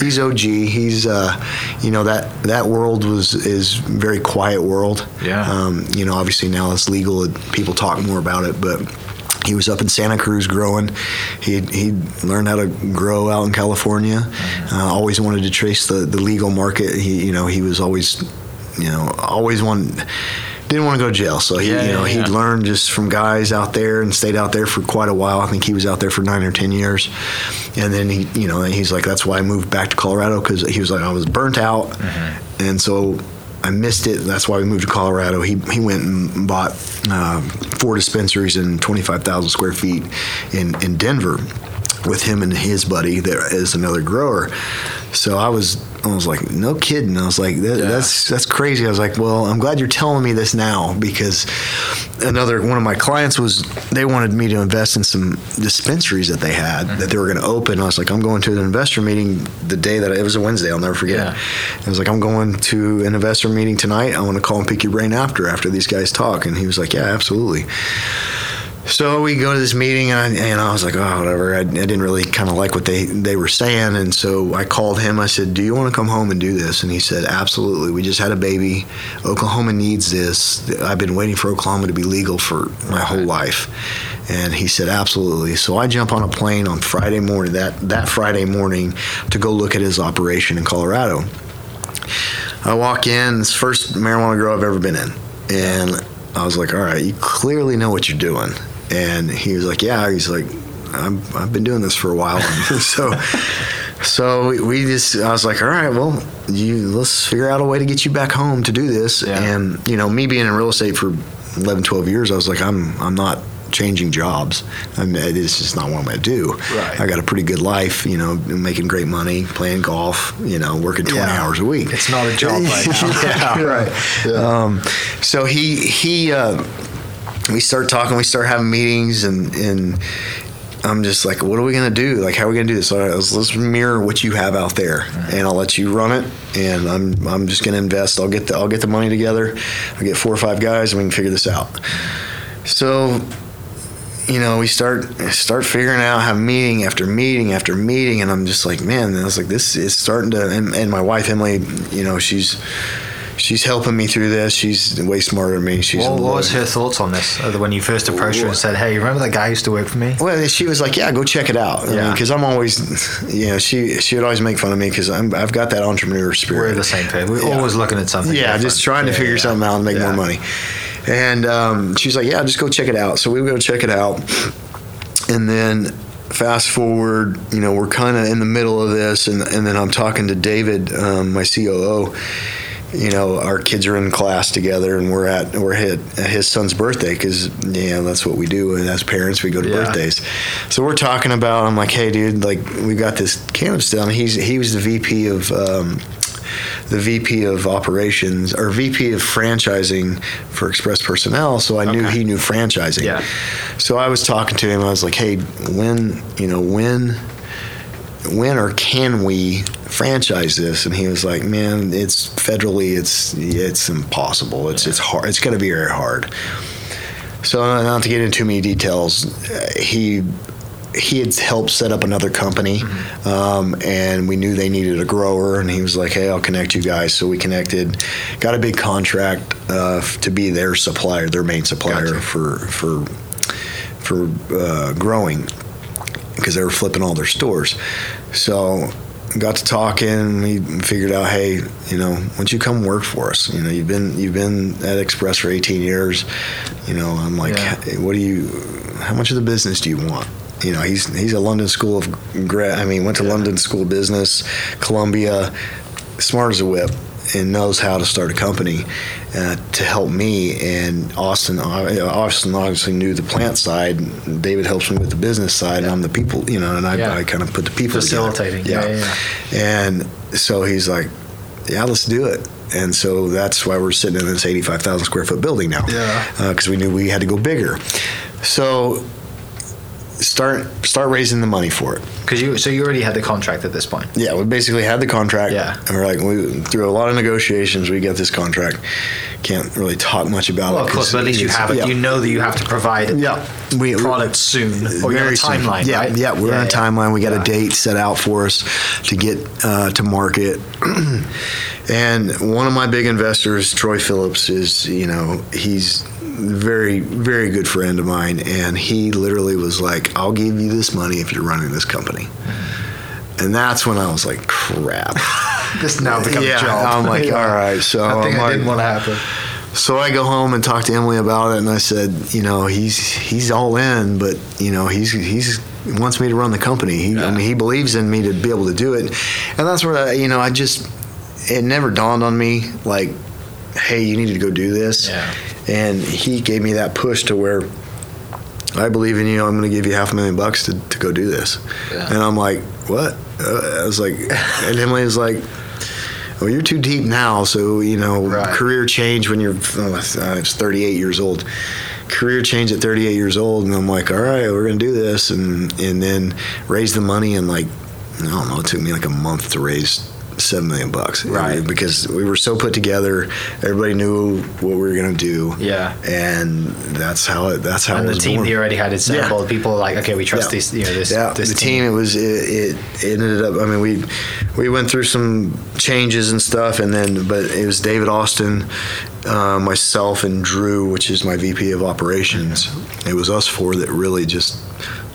Speaker 2: he's OG. He's uh, you know that that world was is very quiet world.
Speaker 1: Yeah.
Speaker 2: Um, you know, obviously now it's legal. and People talk more about it, but he was up in Santa Cruz growing. He he learned how to grow out in California. Uh, always wanted to trace the, the legal market. He you know he was always you know always one didn't want to go to jail. So he
Speaker 1: Yeah,
Speaker 2: you know
Speaker 1: yeah,
Speaker 2: he'd
Speaker 1: yeah.
Speaker 2: learned just from guys out there and stayed out there for quite a while. I think he was out there for nine or ten years, and then he you know he's like that's why I moved back to Colorado because he was like I was burnt out,
Speaker 1: Mm-hmm.
Speaker 2: and so. I missed it. That's why we moved to Colorado. He he went and bought uh, four dispensaries five thousand square feet in in Denver with him and his buddy that is another grower. So I was I was like, no kidding. I was like, that,
Speaker 1: Yeah.
Speaker 2: that's that's crazy. I was like, well, I'm glad you're telling me this now because another one of my clients was they wanted me to invest in some dispensaries that they had that they were going to open. I was like, I'm going to an investor meeting the day that it was a Wednesday. I'll never forget.
Speaker 1: Yeah.
Speaker 2: I was like, I'm going to an investor meeting tonight. I want to call and pick your brain after after these guys talk. And he was like, Yeah, absolutely. So we go to this meeting, and I, and I was like, oh, whatever. I, I didn't really kind of like what they, they were saying. And so I called him. I said, do you want to come home and do this? And he said, absolutely. We just had a baby. Oklahoma needs this. I've been waiting for Oklahoma to be legal for my whole life. And he said, absolutely. So I jump on a plane on Friday morning, that, that Friday morning, to go look at his operation in Colorado. I walk in, it's the first marijuana grow I've ever been in. And I was like, all right, you clearly know what you're doing. And he was like, yeah. He's like, I'm, I've been doing this for a while. so, so we just, I was like, all right, well, you let's figure out a way to get you back home to do this.
Speaker 1: Yeah.
Speaker 2: And, you know, me being in real estate for 11, 12 years, I was like, I'm, I'm not changing jobs. I mean, it's just not what I'm going to do.
Speaker 1: Right.
Speaker 2: I got a pretty good life, you know, making great money, playing golf, you know, working 20
Speaker 1: Yeah.
Speaker 2: hours a week.
Speaker 1: It's not a job right now.
Speaker 2: yeah, right. Um, so he he uh, we start talking, we start having meetings, and and I'm just like, what are we gonna do? Like, how are we gonna do this? So I was, let's mirror what you have out there, and I'll let you run it, and I'm I'm just gonna invest. I'll get the I'll get the money together. I'll get four or five guys, and we can figure this out. So you know, we start start figuring out, have meeting after meeting after meeting, and I'm just like, man, I was like, this is starting to. And, and my wife Emily, you know, she's she's helping me through this. She's way smarter than me. She's
Speaker 1: What, what was her thoughts on this uh, when you first approached her and said, "Hey, remember that guy who used to work for me?"
Speaker 2: Well, she was like, "Yeah, go check it out."
Speaker 1: Yeah.
Speaker 2: because I'm always, you know, she she would always make fun of me because I've got that entrepreneur spirit.
Speaker 1: We're the same page. We're
Speaker 2: Yeah.
Speaker 1: always looking at something.
Speaker 2: Yeah,
Speaker 1: different.
Speaker 2: just trying to
Speaker 1: Yeah,
Speaker 2: figure something out and make more money. And um, she's like, "Yeah, just go check it out." So we go check it out, and then fast forward, you know, we're kind of in the middle of this, and and then I'm talking to David, um, my COO. You know, our kids are in class together, and we're at we're at, his son's birthday because you know that's what we do. And as parents, we go to
Speaker 1: Yeah.
Speaker 2: birthdays. So we're talking about. I'm like, hey, dude, like we got this cannabis down. He's he was the VP of. Um, the VP of operations or VP of franchising for Express Personnel, so I knew he knew franchising.
Speaker 1: Yeah.
Speaker 2: So I was talking to him. I was like, "Hey, when you know when, when or can we franchise this?" And he was like, "Man, it's federally, it's it's impossible. It's it's hard. It's going to be very hard." So not to get into too many details, he he had helped set up another company, um, and we knew they needed a grower, and he was like, "Hey, I'll connect you guys." So we connected, got a big contract uh, to be their supplier, their main supplier
Speaker 1: Gotcha.
Speaker 2: for for for uh, growing because they were flipping all their stores. So got to talking. We figured out, hey, you know, why don't you come work for us? You know, you've been you've been at Express for 18 years. You know, I'm like,
Speaker 1: Yeah.
Speaker 2: What do you? How much of the business do you want? You know, he's he's a London School of grad. I mean, went to London School of Business, Columbia, smart as a whip, and knows how to start a company uh, to help me. And Austin, uh, Austin obviously knew the plant side. David helps me with the business side, and I'm the people. You know, and I,
Speaker 1: Yeah.
Speaker 2: I kind of put the people.
Speaker 1: Facilitating. Yeah, yeah,
Speaker 2: And so he's like, "Yeah, let's do it." And so that's why we're sitting in this 85,000 square foot building now.
Speaker 1: Yeah.
Speaker 2: Because we knew we had to go bigger. So start start raising the money for it.
Speaker 1: Because you, so you already had the contract at this point.
Speaker 2: Yeah, we basically had the contract.
Speaker 1: Yeah.
Speaker 2: And we're like, we, through a lot of negotiations, we get this contract. Can't really talk much about
Speaker 1: Well,
Speaker 2: it.
Speaker 1: of course, but at least you have it.
Speaker 2: yeah.
Speaker 1: You know that you have to provide
Speaker 2: Yeah. We,
Speaker 1: product soon, or you're on a
Speaker 2: very soon.
Speaker 1: timeline,
Speaker 2: Yeah,
Speaker 1: right?
Speaker 2: yeah, we're on a
Speaker 1: yeah.
Speaker 2: timeline. We got
Speaker 1: Yeah.
Speaker 2: a date set out for us to get uh, to market. and one of my big investors, Troy Phillips, is you know he's very very good friend of mine, and he literally was like, "I'll give you this money if you're running this company." And that's when I was like, "Crap."
Speaker 1: This now becomes
Speaker 2: yeah,
Speaker 1: a job.
Speaker 2: I'm like,
Speaker 1: Yeah.
Speaker 2: all right. So
Speaker 1: I think
Speaker 2: I'm
Speaker 1: I
Speaker 2: like,
Speaker 1: didn't want to happen.
Speaker 2: so I go home and talk to Emily about it, and I said, you know, he's he's all in, but you know, he's he's he wants me to run the company. He, I mean, he believes in me to be able to do it, and that's where I, you know, I just it never dawned on me like, hey, you need to go do this,
Speaker 1: Yeah.
Speaker 2: And he gave me that push to where. I believe in you. I'm going to give you half a million bucks to, to go do this.
Speaker 1: Yeah.
Speaker 2: And I'm like, what? Uh, I was like, and Emily was like, well, you're too deep now. So, you know,
Speaker 1: Right.
Speaker 2: career change when you're, oh, I was 38 years old. Career change at 38 years old. And I'm like, all right, we're going to do this. And, and then raise the money. And like, I don't know, it took me like a month to raise seven million bucks.
Speaker 1: Right.
Speaker 2: Because we were so put together. Everybody knew what we were going to do.
Speaker 1: Yeah.
Speaker 2: And that's how it, that's how
Speaker 1: And
Speaker 2: it
Speaker 1: the team
Speaker 2: born.
Speaker 1: he already had assembled.
Speaker 2: Yeah.
Speaker 1: People like, okay, we trust
Speaker 2: Yeah.
Speaker 1: these. You know, this.
Speaker 2: Yeah,
Speaker 1: this
Speaker 2: the team. It was it, it. It ended up. I mean, we we went through some changes and stuff, and then but it was David Austin, uh, myself, and Drew, which is my VP of operations. It was us four that really just.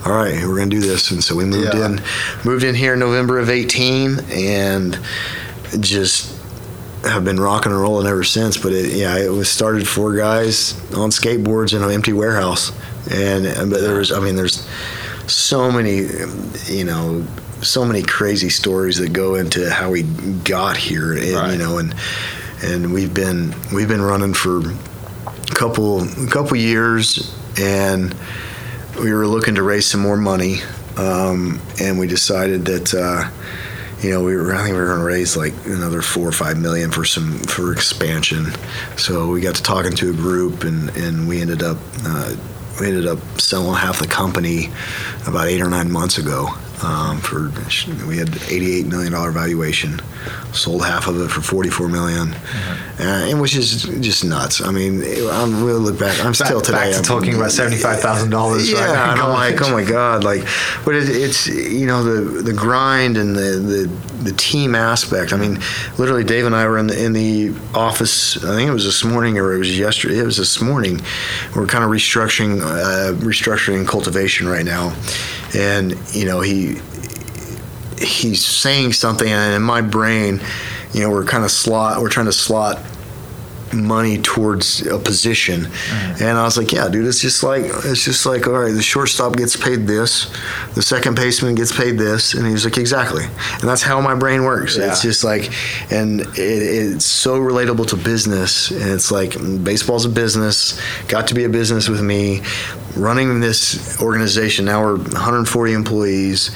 Speaker 2: All right, we're gonna do this, and so we moved
Speaker 1: Yeah.
Speaker 2: in, moved in here in November of eighteen, and just have been rocking and rolling ever since. But it, yeah, it was started four guys on skateboards in an empty warehouse, and but there was, I mean, there's so many, you know, so many crazy stories that go into how we got here, and
Speaker 1: Right.
Speaker 2: you know, and and we've been we've been running for a couple a couple years, and we were looking to raise some more money, um, and we decided that. Uh, you know, we were I think we were going to raise like another four or five million for some for expansion. So we got to talking to a group, and and we ended up uh, we ended up selling half the company about eight or nine months ago. Um, for we had 88 million dollar valuation, sold half of it for 44 million, uh, and which is just nuts. I mean, I'm really look back. I'm still
Speaker 1: back,
Speaker 2: today.
Speaker 1: back to
Speaker 2: I'm-
Speaker 1: talking about seventy-five thousand dollars.
Speaker 2: yeah,
Speaker 1: right?
Speaker 2: and I'm like, oh my god, like, but it, it's you know the the grind and the, the the team aspect. I mean, literally, Dave and I were in the in the office. I think it was this morning or it was yesterday. It was this morning. We're kind of restructuring uh, restructuring cultivation right now, and you know he he's saying something, and in my brain, you know, we're kind of slot. We're trying to slot money towards a position. Mm-hmm. And I was like, yeah, dude, it's just like it's just like all right, the shortstop gets paid this, the second baseman gets paid this, and he was like, exactly. And that's how my brain works.
Speaker 1: Yeah.
Speaker 2: It's just like, and it, it's so relatable to business. And it's like baseball's a business, got to be a business with me. Running this organization now we're 140 employees.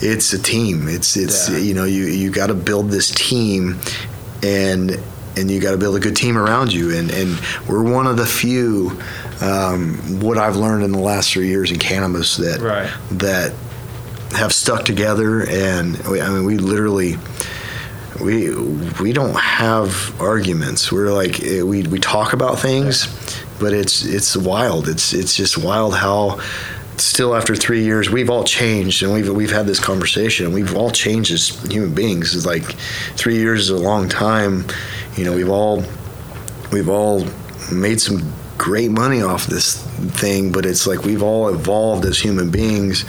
Speaker 2: It's a team. It's it's
Speaker 1: Yeah.
Speaker 2: you know you you got to build this team, and and you got to build a good team around you. And, and we're one of the few, um, what I've learned in the last three years in cannabis that
Speaker 1: Right.
Speaker 2: that have stuck together. And we, I mean, we literally. We we don't have arguments. We're like eh, we we talk about things, but it's it's wild. It's it's just wild how still after three years we've all changed and we've we've had this conversation. And we've all changed as human beings. It's like three years is a long time. You know, we've all we've all made some great money off this thing, but it's like we've all evolved as human beings,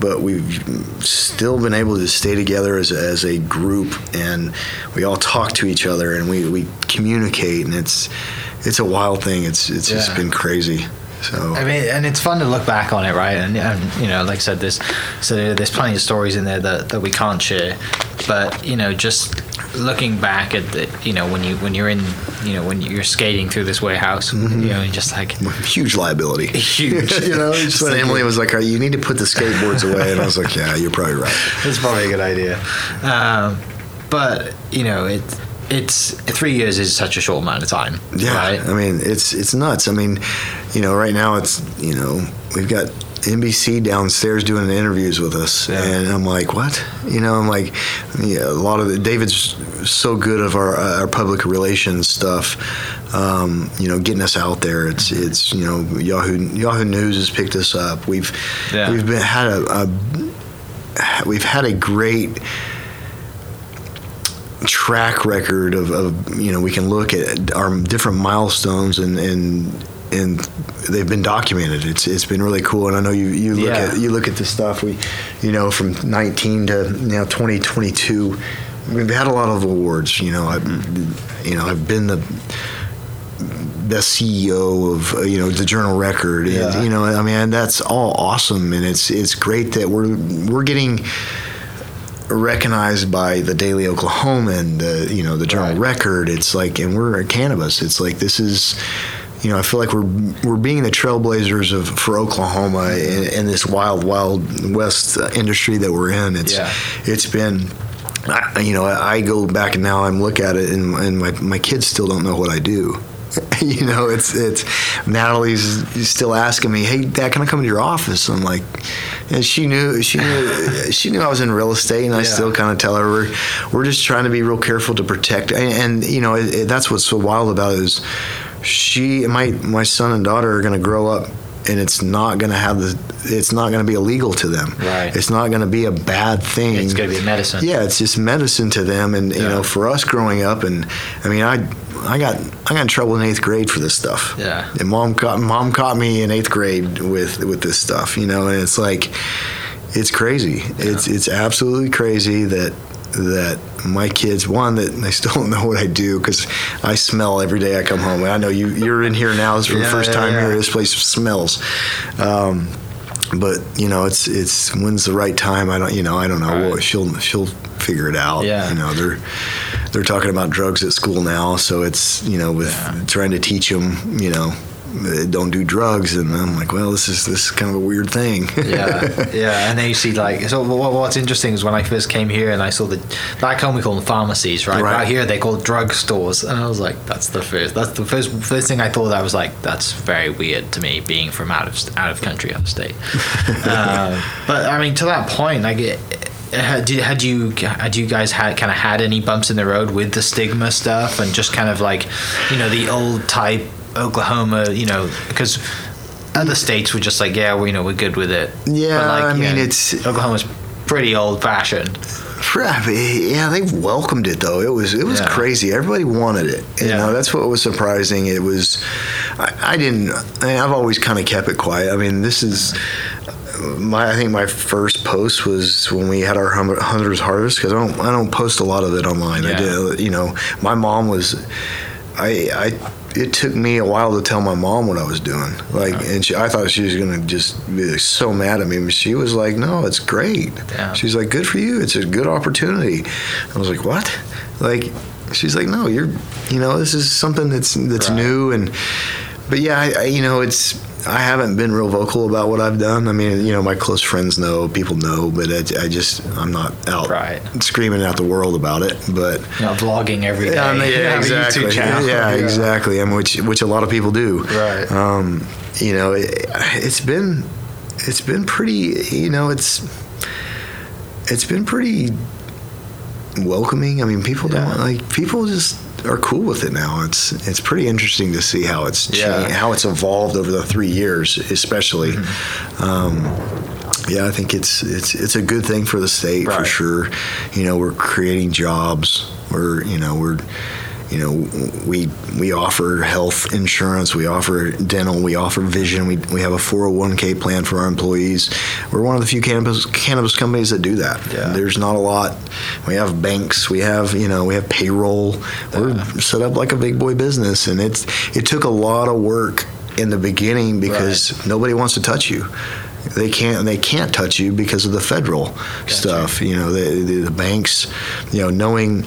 Speaker 2: but we've still been able to stay together as a, as a group, and we all talk to each other and we, we communicate, and it's it's a wild thing. It's it's
Speaker 1: Yeah.
Speaker 2: just been crazy. So
Speaker 1: I mean, and it's fun to look back on it, right? And, and you know, like I said, there's so there's plenty of stories in there that, that we can't share, but you know, just looking back at the, you know, when you when you're in, you know, when you're skating through this warehouse, you know, and just like
Speaker 2: huge liability.
Speaker 1: Huge.
Speaker 2: you know, just when Emily was like, "All right, "You need to put the skateboards away," and I was like, "Yeah, you're probably right."
Speaker 1: That's probably a good idea. Um, but you know, it it's three years is such a short amount of time.
Speaker 2: Yeah,
Speaker 1: Right.
Speaker 2: I mean, it's it's nuts. I mean, you know, right now it's you know we've got NBC downstairs doing interviews with us,
Speaker 1: Yeah.
Speaker 2: and I'm like, what? You know, I'm like, yeah, a lot of the, David's so good of our our public relations stuff. Um, you know, getting us out there. It's it's you know Yahoo Yahoo News has picked us up. We've
Speaker 1: Yeah.
Speaker 2: we've been had a, a we've had a great track record of, of you know we can look at our different milestones and and and they've been documented. It's it's been really cool, and I know you you look
Speaker 1: Yeah.
Speaker 2: at you look at the stuff we, you know, from 19 to now 2022. We've had a lot of awards. You know, I, you know, I've been the best CEO of you know the Journal Record.
Speaker 1: Yeah.
Speaker 2: And, you know, I mean, that's all awesome, and it's it's great that we're we're getting recognized by the Daily Oklahoman, the you know the Journal
Speaker 1: Right.
Speaker 2: Record. It's like, and we're at cannabis. It's like this is, you know, I feel like we're we're being the trailblazers of for Oklahoma in, in this wild, wild west industry that we're in. It's
Speaker 1: Yeah.
Speaker 2: it's been. I, you know, I, I go back and now I'm look at it, and, and my my kids still don't know what I do. you know, it's it's Natalie's still asking me, "Hey, Dad, can I come to your office?" I'm like, and she knew she knew she knew I was in real estate, and I still kind of tell her we're we're just trying to be real careful to protect, and, and you know, it, it- that's what's so wild about it is she my my son and daughter are going to grow up. And it's not going to have the. It's not going to be illegal to them.
Speaker 1: Right.
Speaker 2: It's not going to be a bad thing.
Speaker 1: It's going to be medicine.
Speaker 2: Yeah, it's just medicine to them, and you know, for us growing up, and I mean, I I got I got in trouble in eighth grade for this stuff.
Speaker 1: Yeah.
Speaker 2: and mom caught mom caught me in eighth grade with with this stuff, you know, and it's like it's crazy. It's it's absolutely crazy that that my kids one that they still don't know what I do because I smell every day I come home. And I know you you're in here now. This is for
Speaker 1: Yeah,
Speaker 2: the first
Speaker 1: yeah,
Speaker 2: time
Speaker 1: yeah.
Speaker 2: here. This place smells. Um, but you know, it's it's when's the right time? I don't, you know, I don't know.
Speaker 1: Right.
Speaker 2: Well, she'll she'll figure it out.
Speaker 1: Yeah.
Speaker 2: You know, they're they're talking about drugs at school now, so it's you know with trying to teach them, you know, don't do drugs, and I'm like, well, this is this is kind of a weird thing.
Speaker 1: yeah, yeah, and then you see like so. What, what's interesting is when I first came here and I saw the back home we call them pharmacies, right?
Speaker 2: Right.
Speaker 1: Out here they call drug stores, and I was like, that's the first. That's the first first thing I thought. I was like, that's very weird to me, being from out of out of country, out of state. uh, but I mean, to that point, like. It, had, did, had you had you guys had kind of had any bumps in the road with the stigma stuff and just kind of like you know the old type Oklahoma you know because other states were just like yeah well, you know we're good with it
Speaker 2: Yeah, I mean,
Speaker 1: know,
Speaker 2: it's-
Speaker 1: Oklahoma's pretty old fashioned
Speaker 2: yeah, they welcomed it though. It was it was
Speaker 1: Yeah.
Speaker 2: crazy. Everybody wanted it. You
Speaker 1: Yeah.
Speaker 2: know, that's what was surprising. It was, I, I didn't. I mean, I've always kind of kept it quiet. I mean, this is my. I think my first post was when we had our hunters harvest because I don't. I don't post a lot of it online.
Speaker 1: Yeah.
Speaker 2: I did. You know, my mom was. I. I it took me a while to tell my mom what I was doing. Like, and she, I thought she was gonna just be so mad at me, but she was like, "No, it's great."
Speaker 1: Yeah.
Speaker 2: She's like, "Good for you. It's a good opportunity." I was like, "What?" Like, she's like, "No, you're, you know, this is something that's that's
Speaker 1: Right.
Speaker 2: new." And, but yeah, I, I, you know, it's I haven't been real vocal about what I've done. I mean, you know, my close friends know, people know, but I, I just I'm not out
Speaker 1: Right.
Speaker 2: screaming out the world about it. But
Speaker 1: you know vlogging every day
Speaker 2: yeah, I mean,
Speaker 1: You
Speaker 2: yeah,
Speaker 1: have a YouTube
Speaker 2: exactly.
Speaker 1: channel.
Speaker 2: Yeah, exactly. I mean, which which a lot of people do.
Speaker 1: Right.
Speaker 2: Um, you know, it, it's been it's been pretty. You know, it's it's been pretty welcoming. I mean, people
Speaker 1: Yeah.
Speaker 2: don't like people just are cool with it now. It's it's pretty interesting to see how it's
Speaker 1: Yeah.
Speaker 2: changed, how it's evolved over the three years, especially.
Speaker 1: Mm-hmm.
Speaker 2: Um, yeah, I think it's it's it's a good thing for the state for sure. You know, we're creating jobs. We're you know we're you know we we offer health insurance. We offer dental. We offer vision. We we have a 401k plan for our employees. We're one of the few cannabis cannabis companies that do that.
Speaker 1: Yeah.
Speaker 2: There's not a lot. We have banks. We have you know we have payroll. yeah. We're set up like a big boy business, and it's it took a lot of work in the beginning because nobody wants to touch you. They can't. They can't touch you because of the federal stuff. You know, the, the the banks. You know, knowing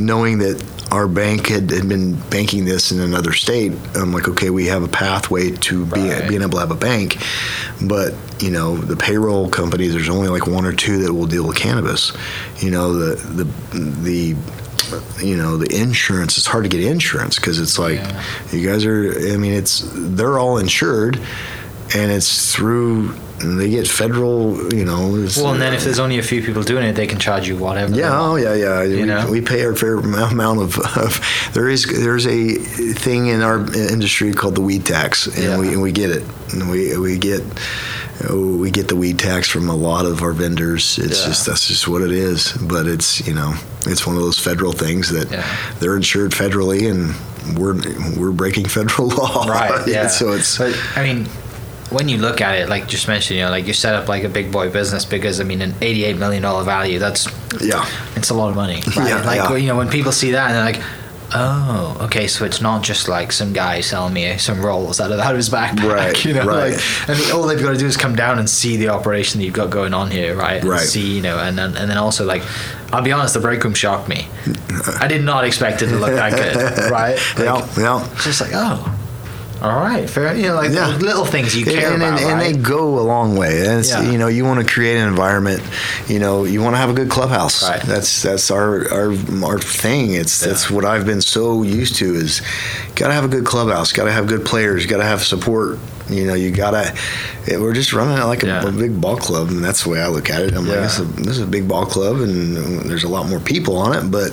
Speaker 2: knowing that our bank had, had been banking this in another state, I'm like, okay, we have a pathway to be,
Speaker 1: Right.
Speaker 2: being able to have a bank. But, you know, the payroll companies, there's only like one or two that will deal with cannabis. You know, the, the, the, you know, the insurance, it's hard to get insurance because it's like,
Speaker 1: Yeah.
Speaker 2: you guys are, I mean, it's, they're all insured and it's through, they get federal, you know.
Speaker 1: Well, and then if there's only a few people doing it, they can charge you whatever.
Speaker 2: yeah, oh yeah, yeah. we,
Speaker 1: know?
Speaker 2: we pay our fair amount of, of. There is there's a thing in our industry called the weed tax, and
Speaker 1: Yeah.
Speaker 2: we and we get it. And we we get we get the weed tax from a lot of our vendors. It's
Speaker 1: Yeah.
Speaker 2: just that's just what it is. But it's you know it's one of those federal things that
Speaker 1: Yeah.
Speaker 2: they're insured federally, and we're we're breaking federal law.
Speaker 1: Right. Yeah.
Speaker 2: so it's
Speaker 1: But I mean, when you look at it, like just mentioned, you know, like you set up like a big boy business because I mean, an eighty-eight million dollar value. That's
Speaker 2: yeah.
Speaker 1: it's a lot of money. Right?
Speaker 2: Yeah,
Speaker 1: like
Speaker 2: yeah.
Speaker 1: you know, when people see that and they're like. Oh, okay. So it's not just like some guy selling me some rolls out of, out of his backpack,
Speaker 2: Right,
Speaker 1: you know.
Speaker 2: right.
Speaker 1: Like, and all they've got to do is come down and see the operation that you've got going on here, right? And
Speaker 2: Right.
Speaker 1: See, you know, and then and then also like, I'll be honest, the break room shocked me. I did not expect it to look that good, right? Like,
Speaker 2: yeah, yeah.
Speaker 1: just like, oh, all right, fair. You know, like
Speaker 2: Yeah.
Speaker 1: little things you care
Speaker 2: and,
Speaker 1: about,
Speaker 2: and, and
Speaker 1: right?
Speaker 2: they go a long way. And it's,
Speaker 1: Yeah.
Speaker 2: you know, you want to create an environment. You know, you want to have a good clubhouse.
Speaker 1: Right.
Speaker 2: That's that's our our our thing. It's that's what I've been so used to is got to have a good clubhouse. Got to have good players. Got to have support. You know, you gotta. it- We're just running it like a,
Speaker 1: Yeah.
Speaker 2: a big ball club, and that's the way I look at it. I'm like, this is, a, this is a big ball club, and there's a lot more people on it, but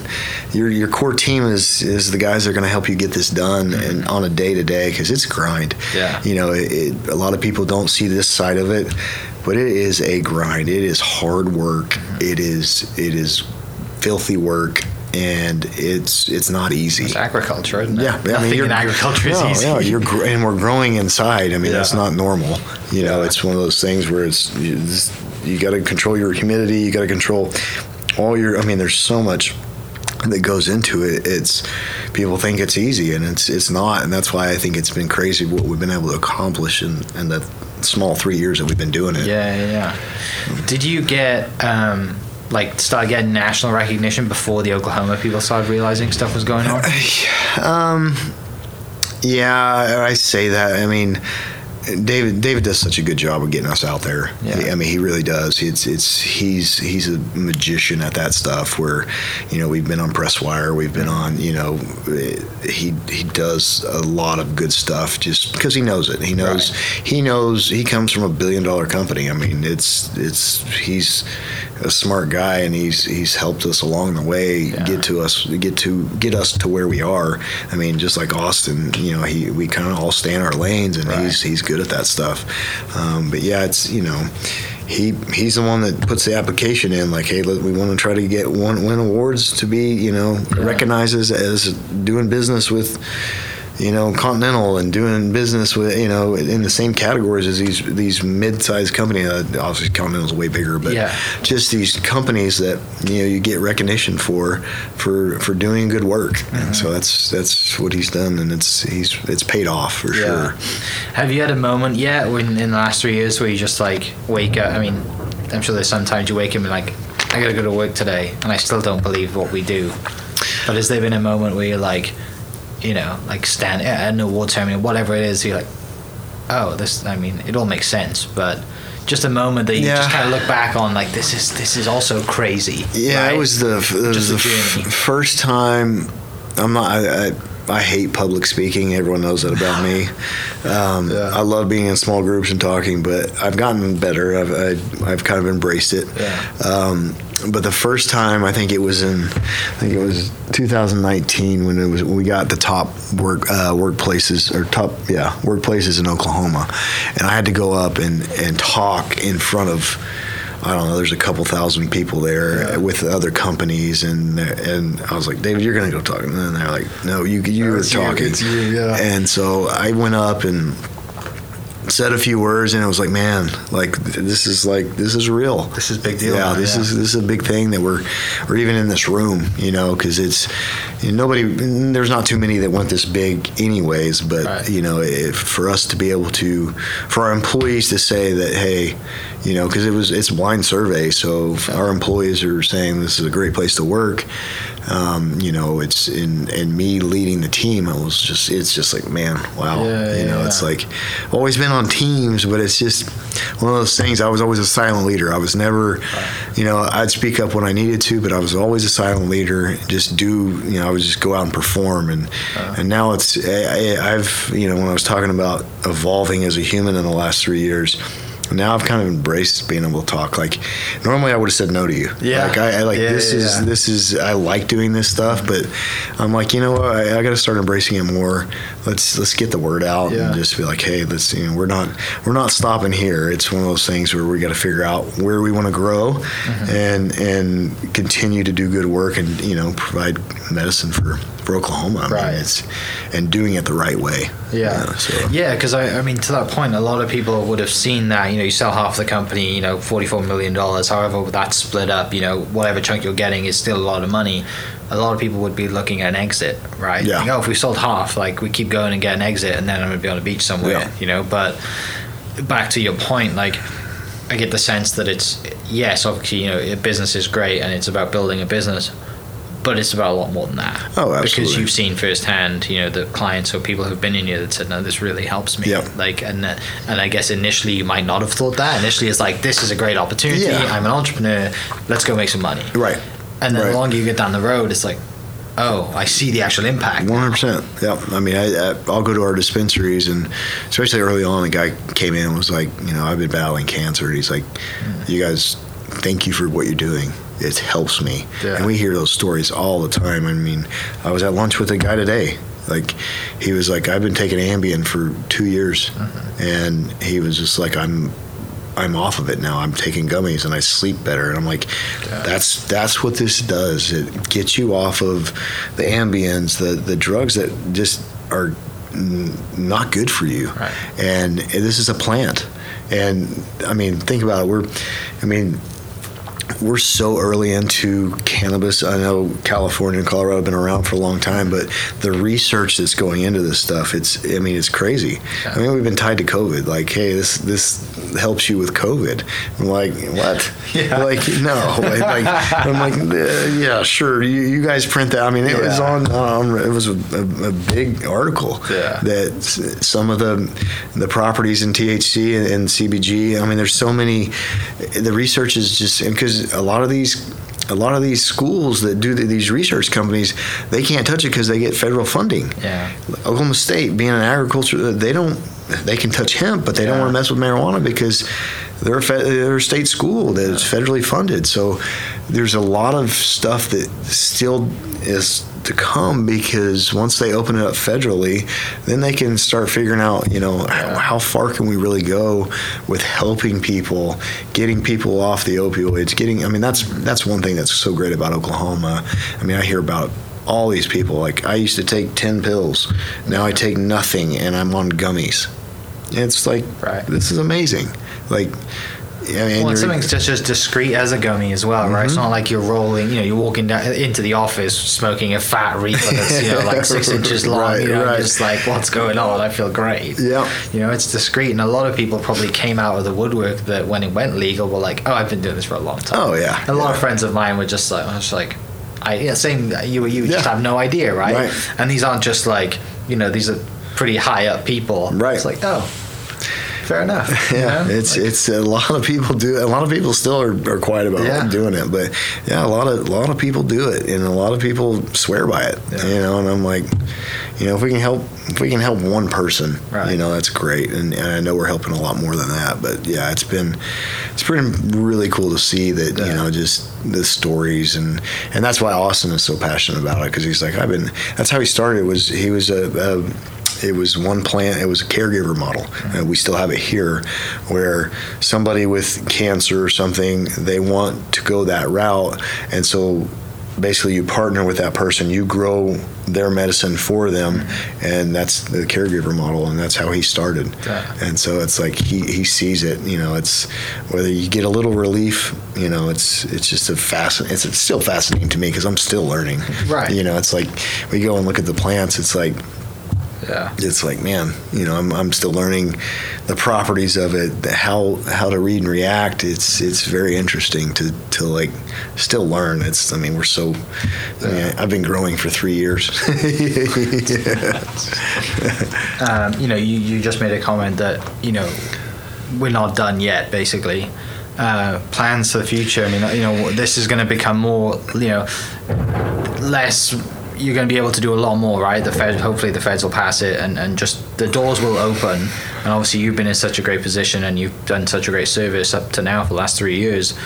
Speaker 2: your your core team is is the guys that are going to help you get this done and on a day to day because it's a grind.
Speaker 1: Mm-hmm. Yeah.
Speaker 2: You know, it, it, a lot of people don't see this side of it, but it is a grind. It is hard work.
Speaker 1: Mm-hmm.
Speaker 2: It is it is filthy work, and it's it's not easy.
Speaker 1: It's agriculture, isn't it?
Speaker 2: Yeah, I
Speaker 1: Nothing
Speaker 2: you're-
Speaker 1: in agriculture is easy.
Speaker 2: No, you're gr- and we're growing inside. I mean, that's not normal. You know,
Speaker 1: Yeah.
Speaker 2: it's one of those things where it's you, you got to control your humidity. You got to control all your. I mean, there's so much that goes into it. It's people think it's easy, and it's it's not. And that's why I think it's been crazy what we've been able to accomplish in, in the small three years that we've been doing it.
Speaker 1: Yeah, yeah, yeah. Did you get um, like start getting national recognition before the Oklahoma people started realizing stuff was going on?
Speaker 2: Um, yeah, I say that. I mean, David David does such a good job of getting us out there.
Speaker 1: Yeah.
Speaker 2: I mean, he really does. It's it's he's he's a magician at that stuff. Where, you know, we've been on Press Wire, we've been on. You know, he he does a lot of good stuff just because he knows it. He knows he knows he comes from a billion dollar company. I mean, it's it's he's a smart guy and he's he's helped us along the way
Speaker 1: Yeah.
Speaker 2: get to us get to get us to where we are. I mean, just like Austin, you know, he we kind of all stay in our lanes, and
Speaker 1: Right.
Speaker 2: he's he's good at that stuff. Um, but yeah, it's you know, he he's the one that puts the application in. Like, hey, we want to try to get one win awards to be you know recognized as, as doing business with. You know, Continental and doing business with you know in the same categories as these these mid-sized companies. Uh, obviously, Continental's way bigger, but
Speaker 1: Yeah.
Speaker 2: just these companies that you know you get recognition for for for doing good work.
Speaker 1: Mm-hmm.
Speaker 2: And so that's that's what he's done, and it's he's it's paid off for sure.
Speaker 1: Have you had a moment yet when in the last three years where you just like wake up? I mean, I'm sure there's sometimes you wake up and like, I gotta go to work today, and I still don't believe what we do. But has there been a moment where you're like, you know, like stand at an award ceremony, whatever it is, you're like, oh, this. I mean, it all makes sense, but just a moment that you just kind of look back on, like this is this is also crazy.
Speaker 2: Yeah,
Speaker 1: right?
Speaker 2: it was the it was the
Speaker 1: a
Speaker 2: f- first time. I'm not. I, I, I hate public speaking. Everyone knows that about me. Um,
Speaker 1: Yeah.
Speaker 2: I love being in small groups and talking, but I've gotten better. I've I've, I've kind of embraced it.
Speaker 1: Yeah.
Speaker 2: Um, but the first time, I think it was in, I think it was 2019 when it was when we got the top work uh, workplaces or top yeah workplaces in Oklahoma, and I had to go up and and talk in front of. I don't know. There's a couple thousand people there with other companies, and and I was like, David, you're gonna go talk, and then they're like, No, you you were
Speaker 1: you,
Speaker 2: talking,
Speaker 1: it's you, yeah.
Speaker 2: and so I went up and said a few words and it was like man like this is like this is real
Speaker 1: This is a big deal
Speaker 2: yeah this
Speaker 1: yeah.
Speaker 2: is this is a big thing that we're we're even in this room you know because it's you know, nobody there's not too many that went this big anyways but
Speaker 1: Right.
Speaker 2: you know if, for us to be able to for our employees to say that hey you know because it was it's blind survey so our employees are saying this is a great place to work um, you know it's in and me leading the team it was just it's just like man wow.
Speaker 1: Yeah,
Speaker 2: you know
Speaker 1: yeah,
Speaker 2: it's like I've always been on teams but it's just one of those things i was always a silent leader. I was never you know i'd speak up when i needed to but i was always a silent leader. Just do you know i would just go out and perform. And and now it's I- i've you know when i was talking about evolving as a human in the last three years now I've kind of embraced being able to talk. Like normally I would have said no to you.
Speaker 1: Yeah.
Speaker 2: Like I, I like
Speaker 1: Yeah,
Speaker 2: this
Speaker 1: yeah,
Speaker 2: is
Speaker 1: yeah.
Speaker 2: this is I like doing this stuff, but I'm like you know what I, I got to start embracing it more. Let's let's get the word out
Speaker 1: Yeah.
Speaker 2: and just be like, hey, let's you know we're not we're not stopping here. It's one of those things where we got to figure out where we want to grow
Speaker 1: Mm-hmm.
Speaker 2: and and continue to do good work and you know provide medicine for for Oklahoma. I
Speaker 1: Right.
Speaker 2: mean, it's and doing it the right way.
Speaker 1: Yeah,
Speaker 2: You know, so.
Speaker 1: yeah, because I, I mean, to that point, a lot of people would have seen that. You know, you sell half the company, you know, forty-four million dollars. However, that's split up. You know, whatever chunk you're getting is still a lot of money. A lot of people would be looking at an exit, right?
Speaker 2: Yeah.
Speaker 1: Like, oh, if we sold half, like we keep going and get an exit, and then I'm gonna be on a beach somewhere.
Speaker 2: Yeah.
Speaker 1: You know, but back to your point, like. I get the sense that it's yes, obviously, you know, a business is great and it's about building a business, but it's about a lot more than that.
Speaker 2: Oh, absolutely.
Speaker 1: Because you've seen firsthand, you know, the clients or people who've been in here that said, "No, this really helps me."
Speaker 2: Yep.
Speaker 1: Like, and and I guess initially you might not have thought that. Initially, it's like, "This is a great opportunity.
Speaker 2: Yeah.
Speaker 1: I'm an entrepreneur. Let's go make some money."
Speaker 2: Right.
Speaker 1: And then
Speaker 2: Right.
Speaker 1: the longer you get down the road, it's like, "Oh, I see the actual impact."
Speaker 2: One hundred percent. Yeah. I mean, I, I I'll go to our dispensaries, and especially early on, the guy came in and was like, you know, I've been battling cancer. And he's like, mm. you guys, thank you for what you're doing. It helps me.
Speaker 1: Yeah.
Speaker 2: And we hear those stories all the time. I mean, I was at lunch with a guy today. Like, he was like, I've been taking Ambien for two years, mm-hmm. and he was just like, I'm. I'm off of it now. I'm taking gummies and I sleep better. And I'm like, that's that's what this does. It gets you off of the Ambiens, the the drugs that just are n- not good for you.
Speaker 1: Right.
Speaker 2: And this is a plant. And I mean, think about it. We're, I mean, we're so early into cannabis. I know California and Colorado have been around for a long time, but the research that's going into this stuff, it's I mean, it's crazy. I mean, we've been tied to COVID. Like, hey, this this helps you with COVID. I'm like, what?
Speaker 1: Yeah.
Speaker 2: Like, no. Like, like, I'm like, yeah, sure. You, you guys print that. I mean, it was on. Um, it was a, a, a big article
Speaker 1: Yeah.
Speaker 2: that some of the the properties in THC and, and CBG. I mean, there's so many. The research is just because a lot of these. A lot of these schools that do the, these research companies, they can't touch it because they get federal funding.
Speaker 1: Yeah.
Speaker 2: Oklahoma State, being an agriculture, they don't. They can touch hemp, but they don't want to mess with marijuana because they're a, fe- they're a state school that is federally funded. So there's a lot of stuff that still is to come because once they open it up federally, then they can start figuring out, you know, how, how far can we really go with helping people, getting people off the opioids, getting. I mean, that's that's one thing that's so great about Oklahoma. I mean, I hear about all these people. Like I used to take ten pills, now I take nothing, and I'm on gummies. It's like
Speaker 1: Right.
Speaker 2: this is amazing. Like, I mean,
Speaker 1: Well, something's just as discreet as a gummy as well, right?
Speaker 2: Mm-hmm.
Speaker 1: It's not like you're rolling, you know, you're walking down into the office smoking a fat reefer that's, you know, like six inches long,
Speaker 2: Right,
Speaker 1: you know,
Speaker 2: right.
Speaker 1: just like, what's going on? I feel great.
Speaker 2: Yeah.
Speaker 1: You know, it's discreet. And a lot of people probably came out of the woodwork that when it went legal were like, oh, I've been doing this for a long time.
Speaker 2: Oh, yeah,
Speaker 1: A lot
Speaker 2: yeah.
Speaker 1: of friends of mine were just like, I was like, I, yeah, same, you, you just
Speaker 2: Yeah.
Speaker 1: have no idea, right?
Speaker 2: Right.
Speaker 1: And these aren't just like, you know, these are pretty high up people.
Speaker 2: Right.
Speaker 1: It's like, oh, fair enough. you
Speaker 2: Yeah,
Speaker 1: know?
Speaker 2: it's
Speaker 1: Like-
Speaker 2: it's uh, a lot of people do. A lot of people still are, are quiet about
Speaker 1: Yeah.
Speaker 2: doing it, but yeah, a lot of a lot of people do it, and a lot of people swear by it.
Speaker 1: Yeah.
Speaker 2: You know, and I'm like, you know, if we can help, if we can help one person,
Speaker 1: Right.
Speaker 2: you know, that's great. And, and I know we're helping a lot more than that, but yeah, it's been it's been really cool to see that you know just the stories and and that's why Austin is so passionate about it because he's like I've been. That's how he started. Was he was a, a it was one plant it was a caregiver model and we still have it here where somebody with cancer or something they want to go that route and so basically you partner with that person, you grow their medicine for them, and that's the caregiver model, and that's how he started.
Speaker 1: Yeah.
Speaker 2: And so it's like he, he sees it. You know, it's whether you get a little relief. You know, it's it's just a fascinating. It's, it's still fascinating to me because I'm still learning.
Speaker 1: Right.
Speaker 2: You know, it's like we go and look at the plants. It's like
Speaker 1: Yeah.
Speaker 2: it's like man you know I'm, I'm still learning the properties of it the, how how to read and react it's it's very interesting to to like still learn it's i mean we're so I mean, i've been growing for three years
Speaker 1: um, you know, you, you just made a comment that, you know, we're not done yet, basically. Uh, plans for the future. I mean, you know, this is going to become more, you know, less. You're going to be able to do a lot more, right? The Fed, hopefully, the Feds will pass it, and, and just the doors will open. And obviously, you've been in such a great position, and you've done such a great service up to now for the last three years.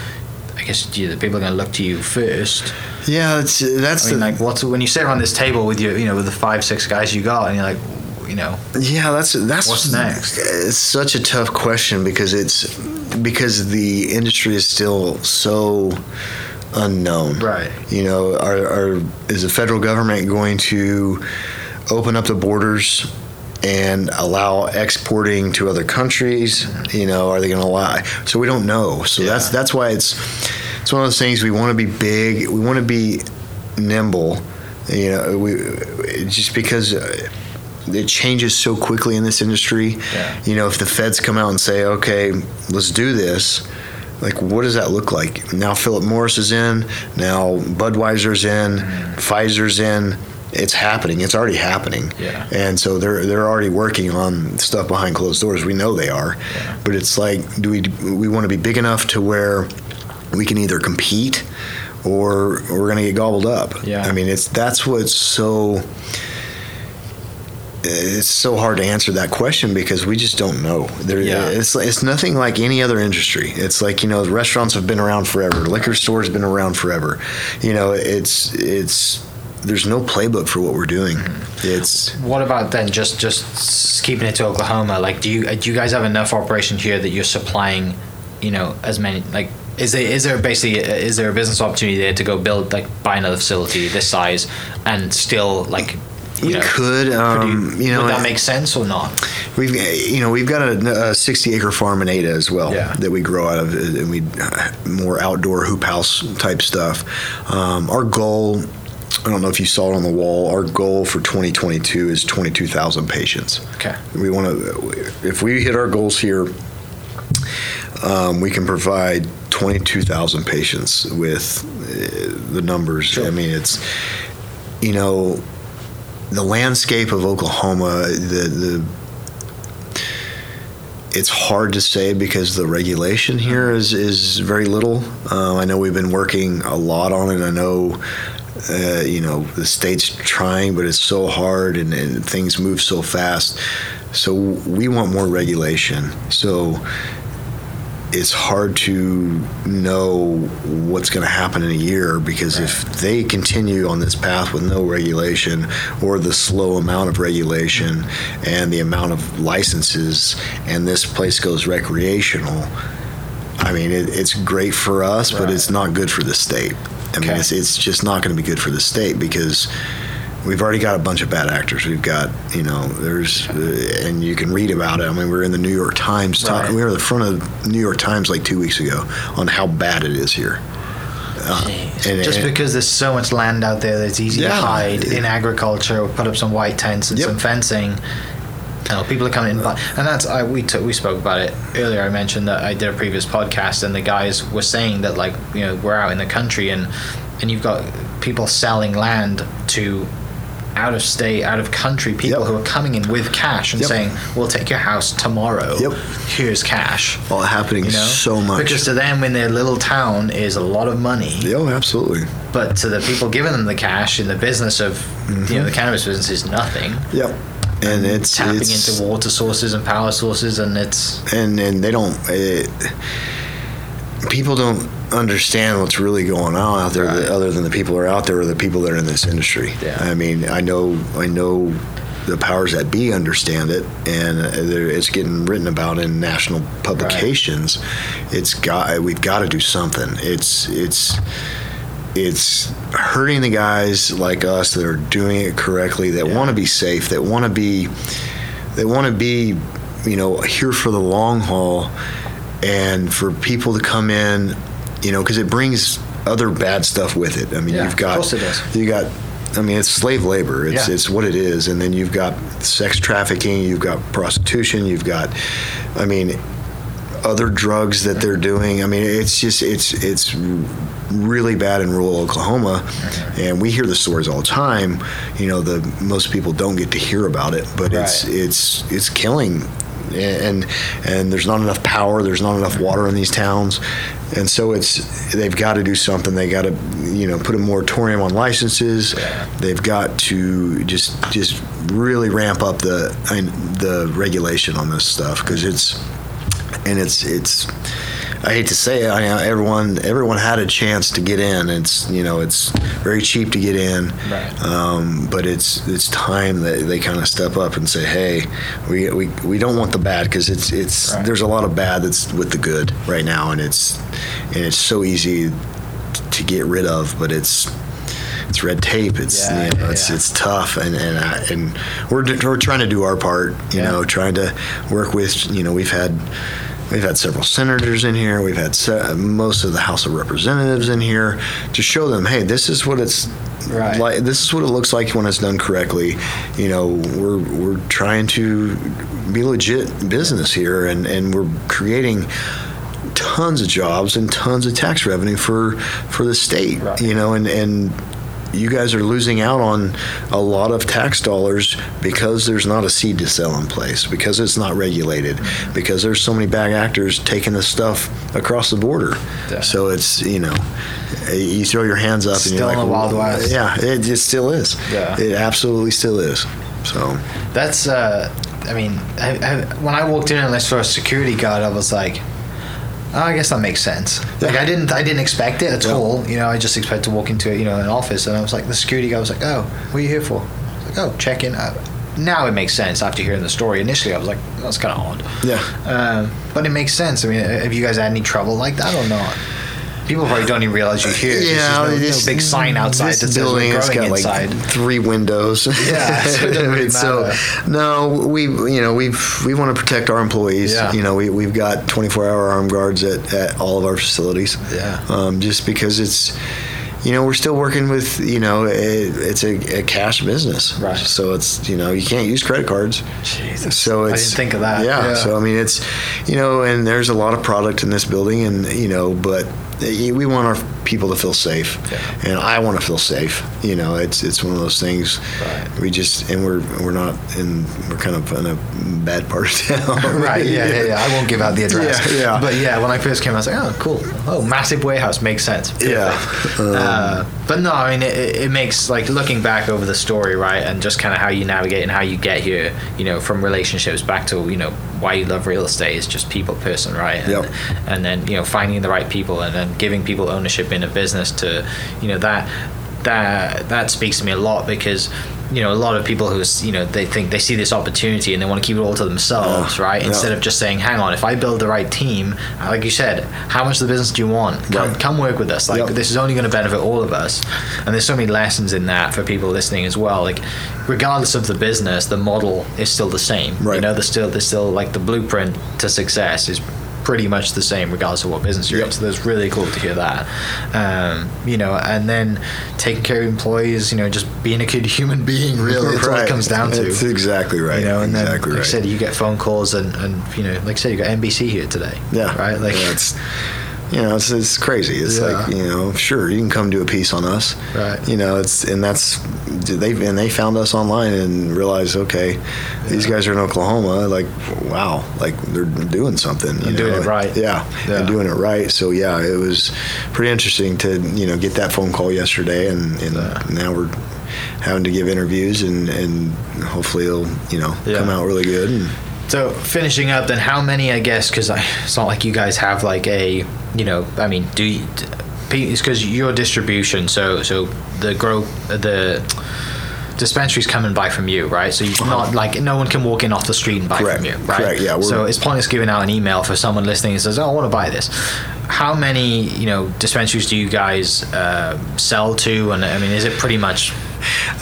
Speaker 1: I guess you, the people are going to look to you first.
Speaker 2: yeah it's that's
Speaker 1: I mean,
Speaker 2: the
Speaker 1: like, what's when you sit around this table with your, you know, with the five, six guys you got, and you're like, you know,
Speaker 2: Yeah, that's that's
Speaker 1: What's next?
Speaker 2: It's such a tough question because it's because the industry is still so unknown.
Speaker 1: Right.
Speaker 2: You know, are, are is the federal government going to open up the borders and allow exporting to other countries? You know, are they going to lie? So we don't know. So that's
Speaker 1: Yeah.
Speaker 2: that's why it's it's one of those things we want to be big. We want to be nimble. You know, we just because. It changes so quickly in this industry.
Speaker 1: Yeah.
Speaker 2: You know, if the feds come out and say, "Okay, let's do this," like what does that look like? Now Philip Morris is in. Now Budweiser's in. Pfizer's in. It's happening. It's already happening.
Speaker 1: Yeah.
Speaker 2: And so they're they're already working on stuff behind closed doors. We know they are. yeah. But it's like, do we we want to be big enough to where we can either compete or we're going to get gobbled up?
Speaker 1: Yeah.
Speaker 2: I mean, it's that's what's so it's so hard to answer that question because we just don't know. There,
Speaker 1: Yeah.
Speaker 2: it's it's nothing like any other industry. It's like you know, restaurants have been around forever. Liquor stores have been around forever. You know, it's it's there's no playbook for what we're doing. It's
Speaker 1: What about then just just keeping it to Oklahoma? Like, do you do you guys have enough operation here that you're supplying, you know, as many like? Is there is there basically is there a business opportunity there to go build like buy another facility this size and still like you
Speaker 2: we
Speaker 1: know
Speaker 2: could, um, you know,
Speaker 1: would that make sense or not?
Speaker 2: We've you know we've got a, a 60 acre farm in Ada as well
Speaker 1: Yeah.
Speaker 2: that we grow out of, and we more outdoor hoop house type stuff. Um, our goal, I don't know if you saw it on the wall. Our goal for 2022 is 22,000 patients.
Speaker 1: Okay.
Speaker 2: We want to, if we hit our goals here, um, we can provide 22,000 patients with uh, the numbers.
Speaker 1: Sure.
Speaker 2: I mean, it's you know the landscape of Oklahoma, the the it's hard to say because the regulation here is is very little. Um, I know we've been working a lot on it. I know. Uh, you know the state's trying, but it's so hard and, and things move so fast. So we want more regulation. So it's hard to know what's going to happen in a year because if they continue on this path with no regulation or the slow amount of regulation and the amount of licenses and this place goes recreational i mean it, it's great for us but it's not good for the state. I mean
Speaker 1: Okay.
Speaker 2: it's, it's just not going to be good for the state because we've already got a bunch of bad actors. We've got, you know, there's, uh, and you can read about it. I mean, we are in the New York Times. talk-
Speaker 1: Right.
Speaker 2: we were at the front of the New York Times like two weeks ago on how bad it is here. Uh, and-
Speaker 1: just
Speaker 2: and-
Speaker 1: because there's so much land out there that's easy to
Speaker 2: Yeah.
Speaker 1: hide in agriculture, or put up some white tents and
Speaker 2: Yep.
Speaker 1: some fencing. You know, people are coming in, but- and that's I we took we spoke about it earlier. I mentioned that I did a previous podcast, and the guys were saying that like you know we're out in the country, and and you've got people selling land to out of state, out of country people
Speaker 2: Yep.
Speaker 1: who are coming in with cash and
Speaker 2: Yep.
Speaker 1: saying, "We'll take your house tomorrow.
Speaker 2: Yep.
Speaker 1: Here's cash."
Speaker 2: all happening
Speaker 1: You know,
Speaker 2: so much.
Speaker 1: because to them in their little town is a lot of money
Speaker 2: oh, absolutely.
Speaker 1: but to the people giving them the cash in the business of you know mm-hmm. the cannabis business is nothing
Speaker 2: Yep. And it's
Speaker 1: tapping
Speaker 2: it's,
Speaker 1: into water sources and power sources and it's
Speaker 2: and and they don't. It, people don't understand what's really going on out there,
Speaker 1: Right.
Speaker 2: other than the people who are out there or the people that are in this industry.
Speaker 1: Yeah.
Speaker 2: I mean, I know, I know, the powers that be understand it, and uh, it's getting written about in national publications. It's got. We've got to do something. It's it's. it's hurting the guys like us that are doing it correctly, that want to be safe, that want to be, that want to be, you know, here for the long haul, and for people to come in, you know, because it brings other bad stuff with it. I mean,
Speaker 1: Yeah,
Speaker 2: you've
Speaker 1: of
Speaker 2: got,
Speaker 1: course it does.
Speaker 2: you got. I mean, it's slave labor. It's
Speaker 1: Yeah.
Speaker 2: it's what it is, and then you've got sex trafficking, you've got prostitution, you've got, I mean, other drugs that they're doing. I mean, it's just it's it's really bad in rural Oklahoma, and we hear the stories all the time. You know, the most people don't get to hear about it, but it's it's it's killing, and and there's not enough power. There's not enough water in these towns, and so it's they've got to do something. They got to you know put a moratorium on licenses. They've got to just just really ramp up the the regulation on this stuff because it's and it's it's I hate to say it, I know everyone everyone had a chance to get in. It's you know it's very cheap to get in,
Speaker 1: Right.
Speaker 2: um, but it's it's time that they kind of step up and say, hey, we we, we don't want the bad because it's it's
Speaker 1: Right.
Speaker 2: there's a lot of bad that's with the good right now, and it's and it's so easy to get rid of, but it's it's red tape. It's
Speaker 1: Yeah,
Speaker 2: you know,
Speaker 1: yeah,
Speaker 2: it's
Speaker 1: yeah.
Speaker 2: it's tough, and and I, and we're we're trying to do our part. You know, trying to work with. You know, we've had we've had several senators in here. We've had se- most of the House of Representatives in here to show them, hey, this is what it's.
Speaker 1: Right.
Speaker 2: Like this is what it looks like when it's done correctly. You know, we're we're trying to be legit business here, and and we're creating tons of jobs and tons of tax revenue for for the state.
Speaker 1: Right.
Speaker 2: You know, and and you guys are losing out on a lot of tax dollars because there's not a seed to sell in place, because it's not regulated, because there's so many bad actors taking this stuff across the border. So it's you know, you throw your hands up and you're like,
Speaker 1: in the Wild
Speaker 2: "Well,
Speaker 1: West."
Speaker 2: Yeah, it just still is.
Speaker 1: Yeah.
Speaker 2: it absolutely still is. So
Speaker 1: That's, uh, I mean, I, I, when I walked in and I saw a security guard, I was like, I guess that makes sense. Like I didn't, I didn't expect it at
Speaker 2: Yeah.
Speaker 1: all. You know, I just expected to walk into, you know, an office, and I was like, the security guy was like, oh, what are you here for? I was like, oh, check in. Uh, now it makes sense after hearing the story. Initially, I was like, that's kind of odd.
Speaker 2: yeah.
Speaker 1: Um, but it makes sense. I mean, have you guys had any trouble like that or not? People probably don't even realize you're here. There's no,
Speaker 2: this-
Speaker 1: no big sign outside that says we're growing
Speaker 2: got
Speaker 1: inside.
Speaker 2: like three windows.
Speaker 1: Yeah, so really
Speaker 2: so no, we you know we we want to protect our employees.
Speaker 1: Yeah.
Speaker 2: You know we we've got 24 hour armed guards at, at all of our facilities.
Speaker 1: Yeah.
Speaker 2: Um, just because it's. You know, we're still working with, you know, it, it's a, a cash business.
Speaker 1: Right.
Speaker 2: So it's, you know, you can't use credit cards.
Speaker 1: Jesus.
Speaker 2: So
Speaker 1: I
Speaker 2: it's
Speaker 1: didn't think of that.
Speaker 2: Yeah,
Speaker 1: Yeah.
Speaker 2: So I mean, it's you know, and there's a lot of product in this building, and you know, but we want our people to feel safe,
Speaker 1: Yeah.
Speaker 2: and I want to feel safe. You know, it's it's one of those things.
Speaker 1: Right.
Speaker 2: We just and we're we're not in we're kind of in a bad part of town.
Speaker 1: right, yeah, yeah, yeah. I won't give out the address.
Speaker 2: Yeah, yeah.
Speaker 1: But yeah, when I first came, I was like, oh, cool. Oh, massive warehouse makes sense.
Speaker 2: Yeah. Um,
Speaker 1: uh, but no, I mean, it, it makes like looking back over the story, right, and just kind of how you navigate and how you get here. You know, from relationships back to you know why you love real estate is just people person, right? And,
Speaker 2: Yep.
Speaker 1: and then you know finding the right people and then giving people ownership in a business to you know that that that speaks to me a lot because you know a lot of people who you know they think they see this opportunity and they want to keep it all to themselves
Speaker 2: Yeah,
Speaker 1: right
Speaker 2: yeah.
Speaker 1: instead of just saying hang on if i build the right team uh, like you said how much of the business do you want come,
Speaker 2: Right.
Speaker 1: come work with us like
Speaker 2: Yep.
Speaker 1: this is only going to benefit all of us and there's so many lessons in that for people listening as well like regardless of the business the model is still the same
Speaker 2: right.
Speaker 1: you know there's still there's still like the blueprint to success is pretty much the same regardless of what business you're in. So that's really cool to hear that. Um, you know and then taking care of employees you know just being a good human being really. That's all it comes down to.
Speaker 2: That's exactly right.
Speaker 1: you know and
Speaker 2: exactly
Speaker 1: then like
Speaker 2: right.
Speaker 1: I said you get phone calls and, and you know like I said you got NBC here today.
Speaker 2: Yeah.
Speaker 1: right? Like
Speaker 2: yeah, it's you know it's, it's crazy. It's
Speaker 1: Yeah.
Speaker 2: like you know sure you can come do a piece on us.
Speaker 1: Right.
Speaker 2: You know it's and that's they and they found us online and realized okay these guys are in Oklahoma like wow like they're doing something. You
Speaker 1: doing it right.
Speaker 2: Yeah.
Speaker 1: Yeah.
Speaker 2: And doing it right. So yeah, it was pretty interesting to you know get that phone call yesterday and, and
Speaker 1: Yeah.
Speaker 2: now we're having to give interviews and and hopefully it'll you know
Speaker 1: Yeah.
Speaker 2: come out really good. And,
Speaker 1: So finishing up, then how many? I guess because it's not like you guys have like a, you know, I mean, do you? It's because your distribution. So so the grow the dispensaries come and buy from you, right? So you're not like no one can walk in off the street and buy
Speaker 2: Uh-huh. Correct.
Speaker 1: from you, right?
Speaker 2: Correct, yeah,
Speaker 1: So it's pointless giving out an email for someone listening and says, "Oh, I want to buy this." how many you know dispensaries do you guys uh, sell to? And I mean, is it pretty much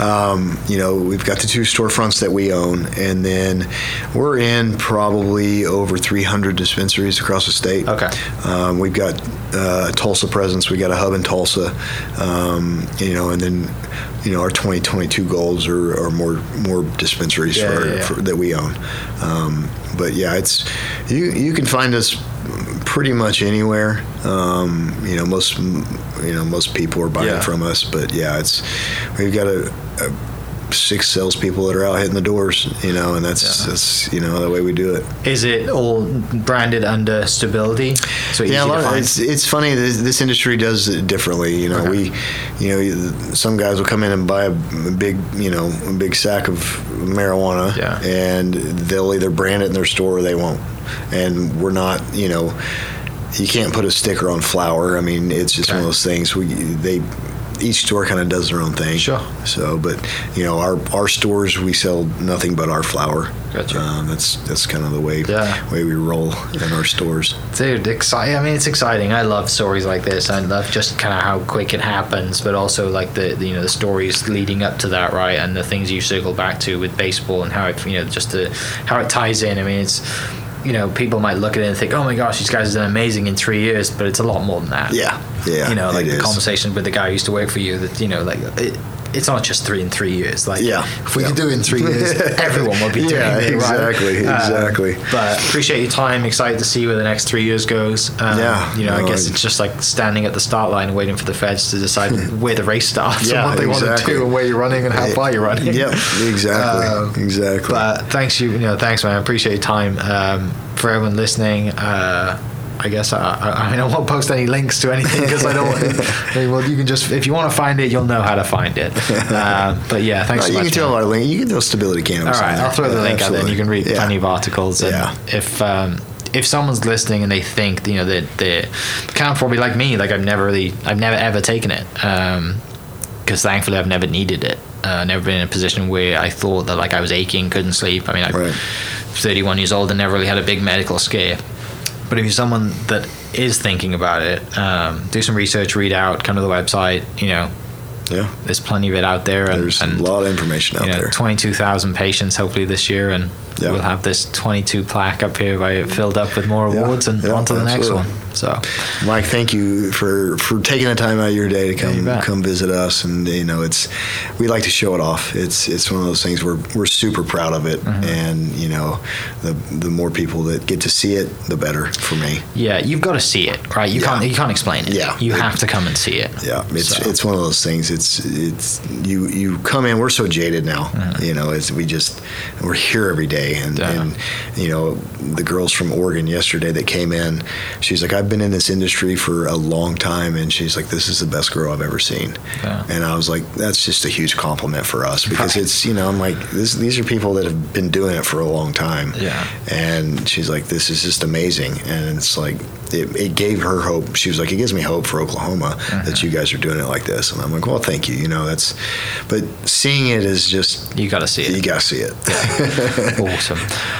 Speaker 2: Um, you know, we've got the two storefronts that we own, and then we're in probably over 300 dispensaries across the state.
Speaker 1: Okay.
Speaker 2: Um, we've got uh, Tulsa presence. We got a hub in Tulsa. Um, you know, and then you know our 2022 goals are, are more more dispensaries
Speaker 1: Yeah,
Speaker 2: for,
Speaker 1: yeah, yeah.
Speaker 2: for that we own. Um, but yeah, it's you you can find us pretty much anywhere. Um, you know, most you know most people are buying
Speaker 1: Yeah.
Speaker 2: from us, but yeah, it's we've got a, a six salespeople that are out hitting the doors. You know, and that's
Speaker 1: Yeah.
Speaker 2: that's you know the way we do it.
Speaker 1: is it all branded under stability? So
Speaker 2: Yeah, a lot
Speaker 1: to
Speaker 2: of,
Speaker 1: find.
Speaker 2: it's it's funny. This, this industry does it differently. You know,
Speaker 1: Okay.
Speaker 2: we, you know, some guys will come in and buy a, big, you know, a big sack of marijuana,
Speaker 1: Yeah.
Speaker 2: and they'll either brand it in their store or they won't. And we're not, you know, you can't put a sticker on flour. I mean, it's just one of those things. We they. Each store kind of does their own thing.
Speaker 1: Sure.
Speaker 2: So, but you know, our our stores we sell nothing but our flour.
Speaker 1: Gotcha.
Speaker 2: Um, that's that's kind of the way
Speaker 1: Yeah.
Speaker 2: way we roll in our stores.
Speaker 1: Dude, exciting! I mean, it's exciting. I love stories like this. I love just kind of how quick it happens, but also like the, the you know the stories leading up to that, right? And the things you circle back to with baseball and how it you know just the how it ties in. I mean, it's you know people might look at it and think, oh my gosh, these guys have done amazing in three years, but it's a lot more than that.
Speaker 2: Yeah, yeah.
Speaker 1: you know, like the
Speaker 2: is.
Speaker 1: conversation with the guy who used to work for you. That you know, like it, it's not just three in three years. Like
Speaker 2: Yeah,
Speaker 1: if we
Speaker 2: yeah.
Speaker 1: could do it in three years, everyone would be doing
Speaker 2: Yeah,
Speaker 1: it. right?
Speaker 2: exactly,
Speaker 1: Um,
Speaker 2: exactly.
Speaker 1: but appreciate your time. Excited to see where the next three years goes. Um,
Speaker 2: Yeah,
Speaker 1: you know, I guess it's just like standing at the start line, waiting for the feds to decide where the race starts
Speaker 2: Yeah,
Speaker 1: and what they want to do and where you're running and how far you're running.
Speaker 2: Yep, exactly,
Speaker 1: Um,
Speaker 2: exactly.
Speaker 1: But thanks you, you know, thanks man. Appreciate your time. Um, for everyone listening, uh, I guess I, I, I mean I won't post any links to anything because I don't. want mean, well, you can just if you want to find it, you'll know how to find it. Uh, but yeah, thanks
Speaker 2: No,
Speaker 1: so
Speaker 2: you
Speaker 1: much.
Speaker 2: can throw
Speaker 1: man.
Speaker 2: our link. You can throw stability
Speaker 1: All
Speaker 2: cannabis.
Speaker 1: right. I'll throw the
Speaker 2: Yeah,
Speaker 1: link out there. and You can read
Speaker 2: absolutely.
Speaker 1: plenty of articles. And
Speaker 2: Yeah.
Speaker 1: if um, if someone's listening and they think you know that they kind of probably like me, like I've never really, I've never ever taken it because thankfully I've never needed it. Uh, never been in a position where I thought that like I was aching, couldn't sleep. I mean, I'm
Speaker 2: Right.
Speaker 1: 31 years old and never really had a big medical scare. But if you're someone that is thinking about it, um, do some research, read out come to the website. You know,
Speaker 2: Yeah,
Speaker 1: there's plenty of it out there, and,
Speaker 2: there's
Speaker 1: and
Speaker 2: a lot of information out
Speaker 1: you know,
Speaker 2: there.
Speaker 1: 22,000 patients hopefully this year, and
Speaker 2: Yeah.
Speaker 1: we'll have this 22 plaque up here by filled up with more
Speaker 2: Yeah,
Speaker 1: awards and
Speaker 2: yeah,
Speaker 1: on to the next one. So,
Speaker 2: Mike, thank you for for taking the time out of your day to come
Speaker 1: bet.
Speaker 2: come visit us, and you know it's we like to show it off. It's it's one of those things we're we're super proud of it,
Speaker 1: Mm-hmm.
Speaker 2: and you know the the more people that get to see it, the better for me.
Speaker 1: yeah, you've got to see it, right? You
Speaker 2: Yeah.
Speaker 1: can't you can't explain it.
Speaker 2: Yeah.
Speaker 1: you
Speaker 2: It-
Speaker 1: have to come and see it.
Speaker 2: Yeah, it's
Speaker 1: So-
Speaker 2: it's one of those things. It's it's you you come in. We're so jaded now. You know, it's we just we're here every day, and,
Speaker 1: Yeah.
Speaker 2: and you know the girls from Oregon yesterday that came in. She's like, I've been in this industry for a long time, and she's like, this is the best girl I've ever seen.
Speaker 1: Yeah.
Speaker 2: And I was like, that's just a huge compliment for us because
Speaker 1: Right.
Speaker 2: it's you know I'm like this, these are people that have been doing it for a long time.
Speaker 1: Yeah.
Speaker 2: And she's like, this is just amazing, and it's like. It, it gave her hope. She was like, "It gives me hope for Oklahoma
Speaker 1: Mm-hmm.
Speaker 2: that you guys are doing it like this." And I'm like, "Well, thank you." You know, that's. But seeing it is just
Speaker 1: You got to see it.
Speaker 2: you gotta see it.
Speaker 1: awesome.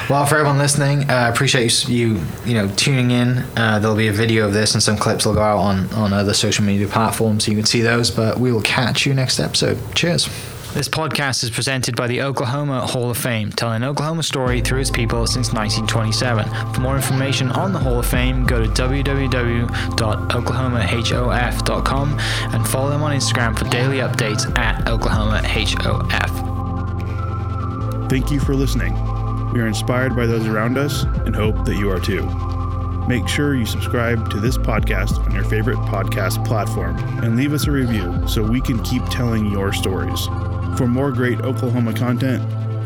Speaker 1: Well, for everyone listening, I uh, appreciate you, you you know tuning in. Uh, there'll be a video of this and some clips will go out on on other social media platforms, so you can see those. But we will catch you next episode. Cheers. This podcast is presented by the Oklahoma Hall of Fame, telling Oklahoma story through its people since 1927. For more information on the Hall of Fame, go to www.oklahomahof.com and follow them on Instagram for daily updates at oklahomahof.
Speaker 3: Thank you for listening. We are inspired by those around us and hope that you are too. Make sure you subscribe to this podcast on your favorite podcast platform and leave us a review so we can keep telling your stories. For more great Oklahoma content,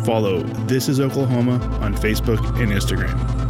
Speaker 3: follow This is Oklahoma on Facebook and Instagram.